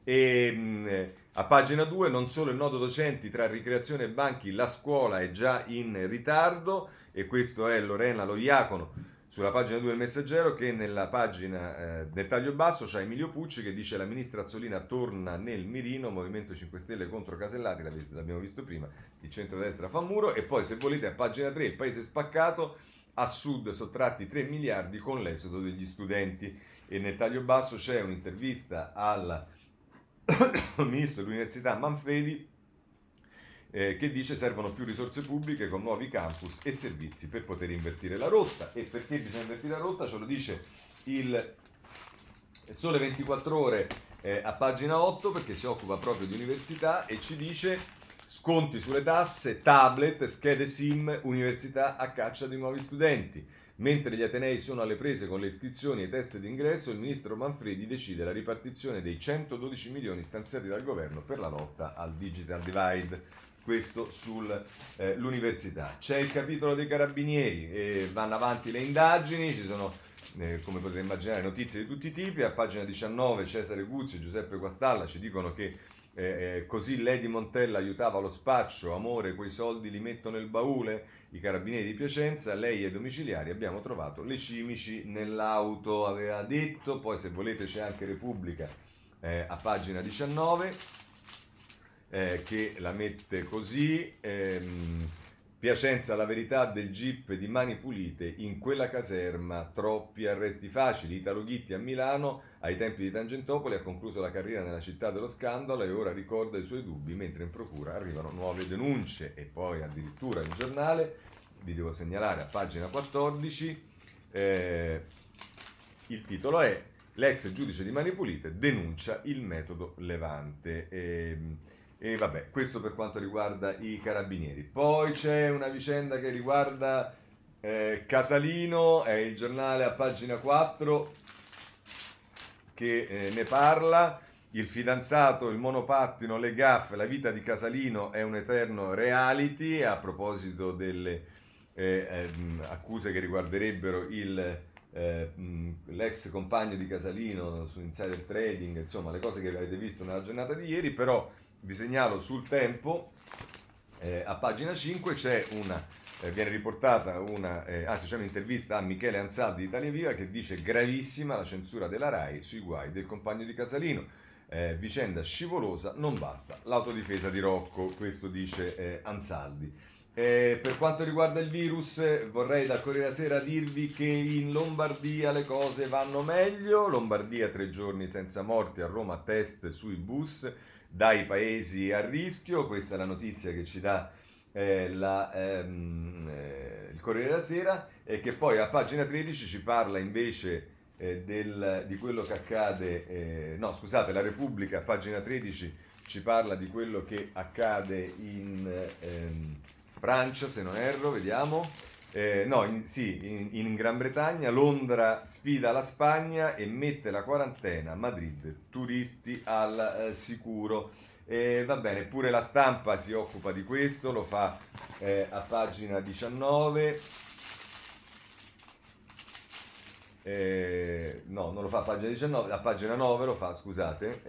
e mh, a pagina 2 non solo il nodo docenti tra ricreazione e banchi, la scuola è già in ritardo, e questo è Lorena Loiacono sulla pagina 2 del Messaggero che nella pagina eh, del taglio basso c'è Emilio Pucci che dice la ministra Azzolina torna nel mirino, Movimento 5 Stelle contro Casellati, l'abbiamo visto prima, il centrodestra fa muro e poi se volete a pagina 3 il paese spaccato, a sud sottratti 3 miliardi con l'esodo degli studenti. E nel taglio basso c'è un'intervista al [coughs] ministro dell'università Manfredi eh, che dice servono più risorse pubbliche con nuovi campus e servizi per poter invertire la rotta. E perché bisogna invertire la rotta? Ce lo dice il Sole 24 ore eh, a pagina 8 perché si occupa proprio di università e ci dice sconti sulle tasse, tablet, schede SIM, università a caccia di nuovi studenti. Mentre gli Atenei sono alle prese con le iscrizioni e i test d'ingresso, il ministro Manfredi decide la ripartizione dei 112 milioni stanziati dal governo per la lotta al digital divide questo sull'università. Eh, C'è il capitolo dei carabinieri, eh, vanno avanti le indagini, ci sono, eh, come potete immaginare, notizie di tutti i tipi. A pagina 19 Cesare Guzzi e Giuseppe Guastalla ci dicono che eh, eh, così Lady Montella aiutava lo spaccio, amore, quei soldi li metto nel baule. I carabinieri di Piacenza, lei e domiciliari, abbiamo trovato le cimici nell'auto, aveva detto. Poi se volete c'è anche Repubblica eh, a pagina 19 eh, che la mette così. Ehm, Piacenza, la verità del GIP di Mani Pulite, in quella caserma troppi arresti facili. Italo Ghitti a Milano, ai tempi di Tangentopoli, ha concluso la carriera nella città dello scandalo e ora ricorda i suoi dubbi, mentre in procura arrivano nuove denunce. E poi addirittura il giornale, vi devo segnalare a pagina 14, eh, il titolo è L'ex giudice di Mani Pulite denuncia il metodo Levante. Eh, E vabbè, questo per quanto riguarda i carabinieri. Poi c'è una vicenda che riguarda eh, Casalino, è il giornale a pagina 4 che eh, ne parla. Il fidanzato, il monopattino, le gaffe, la vita di Casalino è un eterno reality a proposito delle eh, eh, accuse che riguarderebbero il, eh, l'ex compagno di Casalino su insider trading, insomma le cose che avete visto nella giornata di ieri, però vi segnalo sul tempo, eh, a pagina 5 c'è una, eh, viene riportata una, eh, anzi c'è un'intervista a Michele Anzaldi di Italia Viva che dice gravissima la censura della RAI sui guai del compagno di Casalino. Eh, vicenda scivolosa, non basta l'autodifesa di Rocco, questo dice eh, Anzaldi. Eh, per quanto riguarda il virus, vorrei da Corriere Sera dirvi che in Lombardia le cose vanno meglio. Lombardia tre giorni senza morti, a Roma test sui bus dai paesi a rischio. Questa è la notizia che ci dà eh, la, ehm, eh, il Corriere della Sera e che poi a pagina 13 ci parla invece eh, del, di quello che accade, eh, no scusate, la Repubblica a pagina 13 ci parla di quello che accade in ehm, Francia, se non erro, vediamo. Eh, no, in, sì, in, in, Gran Bretagna Londra sfida la Spagna e mette la quarantena Madrid, turisti al eh, sicuro. Eh, va bene, pure la stampa si occupa di questo, lo fa eh, a pagina 19. Eh, no, non lo fa a pagina 19, a pagina 9 lo fa, scusate.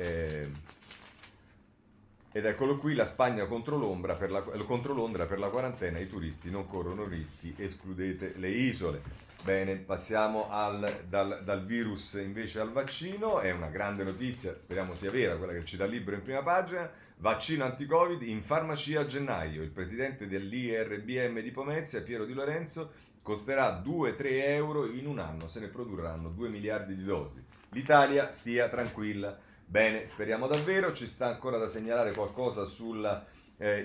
Ed eccolo qui, la Spagna contro, la, contro Londra per la quarantena, i turisti non corrono rischi, escludete le isole. Bene, passiamo al, dal, dal, virus invece al vaccino, è una grande notizia, speriamo sia vera, quella che ci dà libro in prima pagina, vaccino anti-covid in farmacia a gennaio, il presidente dell'IRBM di Pomezia, Piero Di Lorenzo, costerà 2-3 euro in un anno, se ne produrranno 2 miliardi di dosi. L'Italia stia tranquilla. Bene, speriamo davvero, ci sta ancora da segnalare qualcosa sulla eh,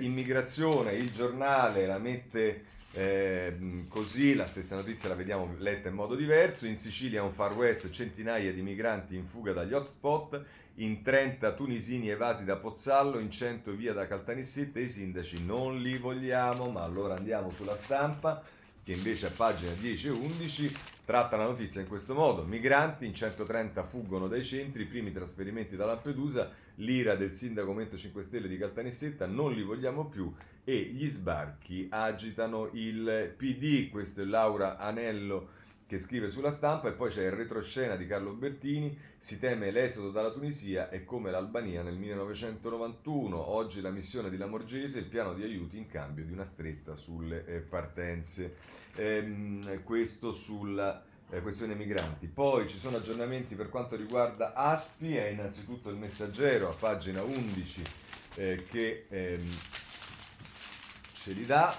il giornale la mette eh, così, la stessa notizia la vediamo letta in modo diverso, in Sicilia un far west centinaia di migranti in fuga dagli hotspot, in 30 tunisini evasi da Pozzallo, in 100 via da Caltanissetta. I sindaci non li vogliamo, ma allora andiamo sulla stampa che invece a pagina 10 e 11 tratta la notizia in questo modo. Migranti in 130 fuggono dai centri, primi trasferimenti da Lampedusa, l'ira del sindaco Movimento 5 Stelle di Caltanissetta, non li vogliamo più e gli sbarchi agitano il PD. Questo è Laura Anello che scrive sulla stampa e poi c'è il retroscena di Carlo Bertini, si teme l'esodo dalla Tunisia e come l'Albania nel 1991, oggi la missione di Lamorgese, il piano di aiuti in cambio di una stretta sulle eh, partenze. Ehm, questo sulla eh, questione migranti. Poi ci sono aggiornamenti per quanto riguarda Aspi, è innanzitutto il messaggero a pagina 11 eh, che ehm, ce li dà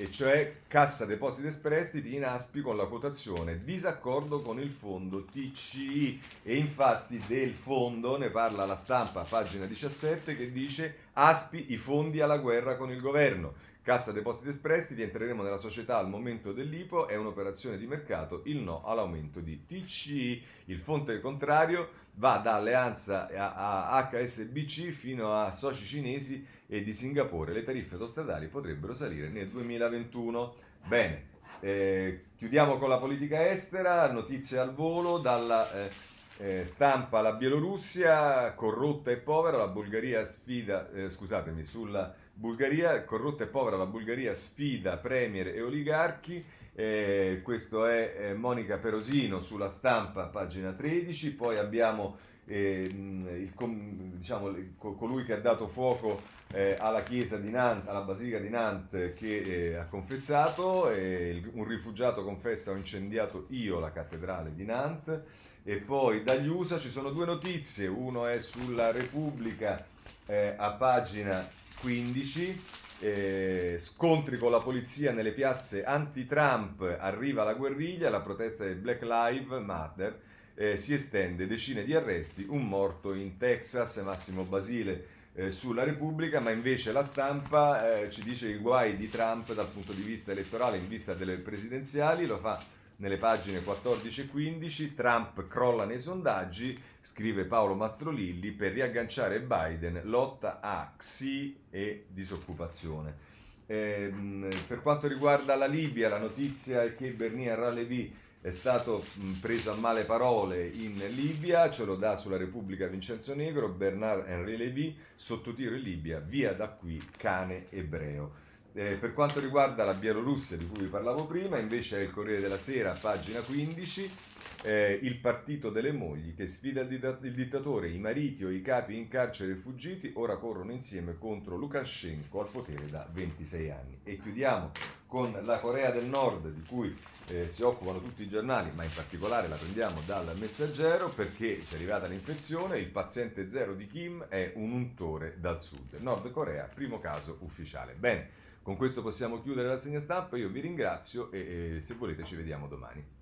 e cioè Cassa Depositi e Prestiti in Aspi con la quotazione disaccordo con il fondo TCI e infatti del fondo ne parla la stampa pagina 17 che dice Aspi i fondi alla guerra con il governo Cassa Depositi e Prestiti, entreremo nella società al momento dell'IPO, è un'operazione di mercato, il no all'aumento di TCI. Il fonte contrario va da alleanza a HSBC fino a soci cinesi e di Singapore. Le tariffe autostradali potrebbero salire nel 2021. Bene, eh, chiudiamo con la politica estera, notizie al volo dalla... Eh, eh, stampa la Bielorussia corrotta e povera, la Bulgaria sfida, eh, scusatemi, sulla Bulgaria, corrotta e povera, la Bulgaria sfida premier e oligarchi. Eh, questo è eh, Monica Perosino sulla stampa, pagina 13. Poi abbiamo eh, il, diciamo, colui che ha dato fuoco eh, alla chiesa di Nantes, alla basilica di Nantes, che eh, ha confessato. un rifugiato confessa: Ho incendiato io la cattedrale di Nantes. E poi dagli USA ci sono due notizie. Uno è sulla Repubblica eh, a pagina 15, eh, scontri con la polizia nelle piazze anti-Trump, arriva la guerriglia, la protesta del Black Lives Matter, eh, si estende, decine di arresti, un morto in Texas, Massimo Basile eh, sulla Repubblica, ma invece la stampa eh, ci dice i guai di Trump dal punto di vista elettorale in vista delle presidenziali, lo fa nelle pagine 14 e 15, Trump crolla nei sondaggi, scrive Paolo Mastrolilli, per riagganciare Biden lotta a XI e disoccupazione. Eh, per quanto riguarda la Libia, la notizia è che Bernier Ralevi è stato preso a male parole in Libia, ce lo dà sulla Repubblica Vincenzo Negro, Bernard Henri Lévy, sotto tiro in Libia, via da qui cane ebreo. Eh, per quanto riguarda la Bielorussia di cui vi parlavo prima, invece è il Corriere della Sera, pagina 15, eh, il partito delle mogli che sfida il, ditt- il, dittatore, i mariti o i capi in carcere fuggiti ora corrono insieme contro Lukashenko al potere da 26 anni. E chiudiamo con la Corea del Nord di cui eh, si occupano tutti i giornali, ma in particolare la prendiamo dal messaggero perché ci è arrivata l'infezione, il paziente zero di Kim è un untore dal sud. Nord Corea, primo caso ufficiale. Bene. Con questo possiamo chiudere la segna stampa, io vi ringrazio e, e se volete ci vediamo domani.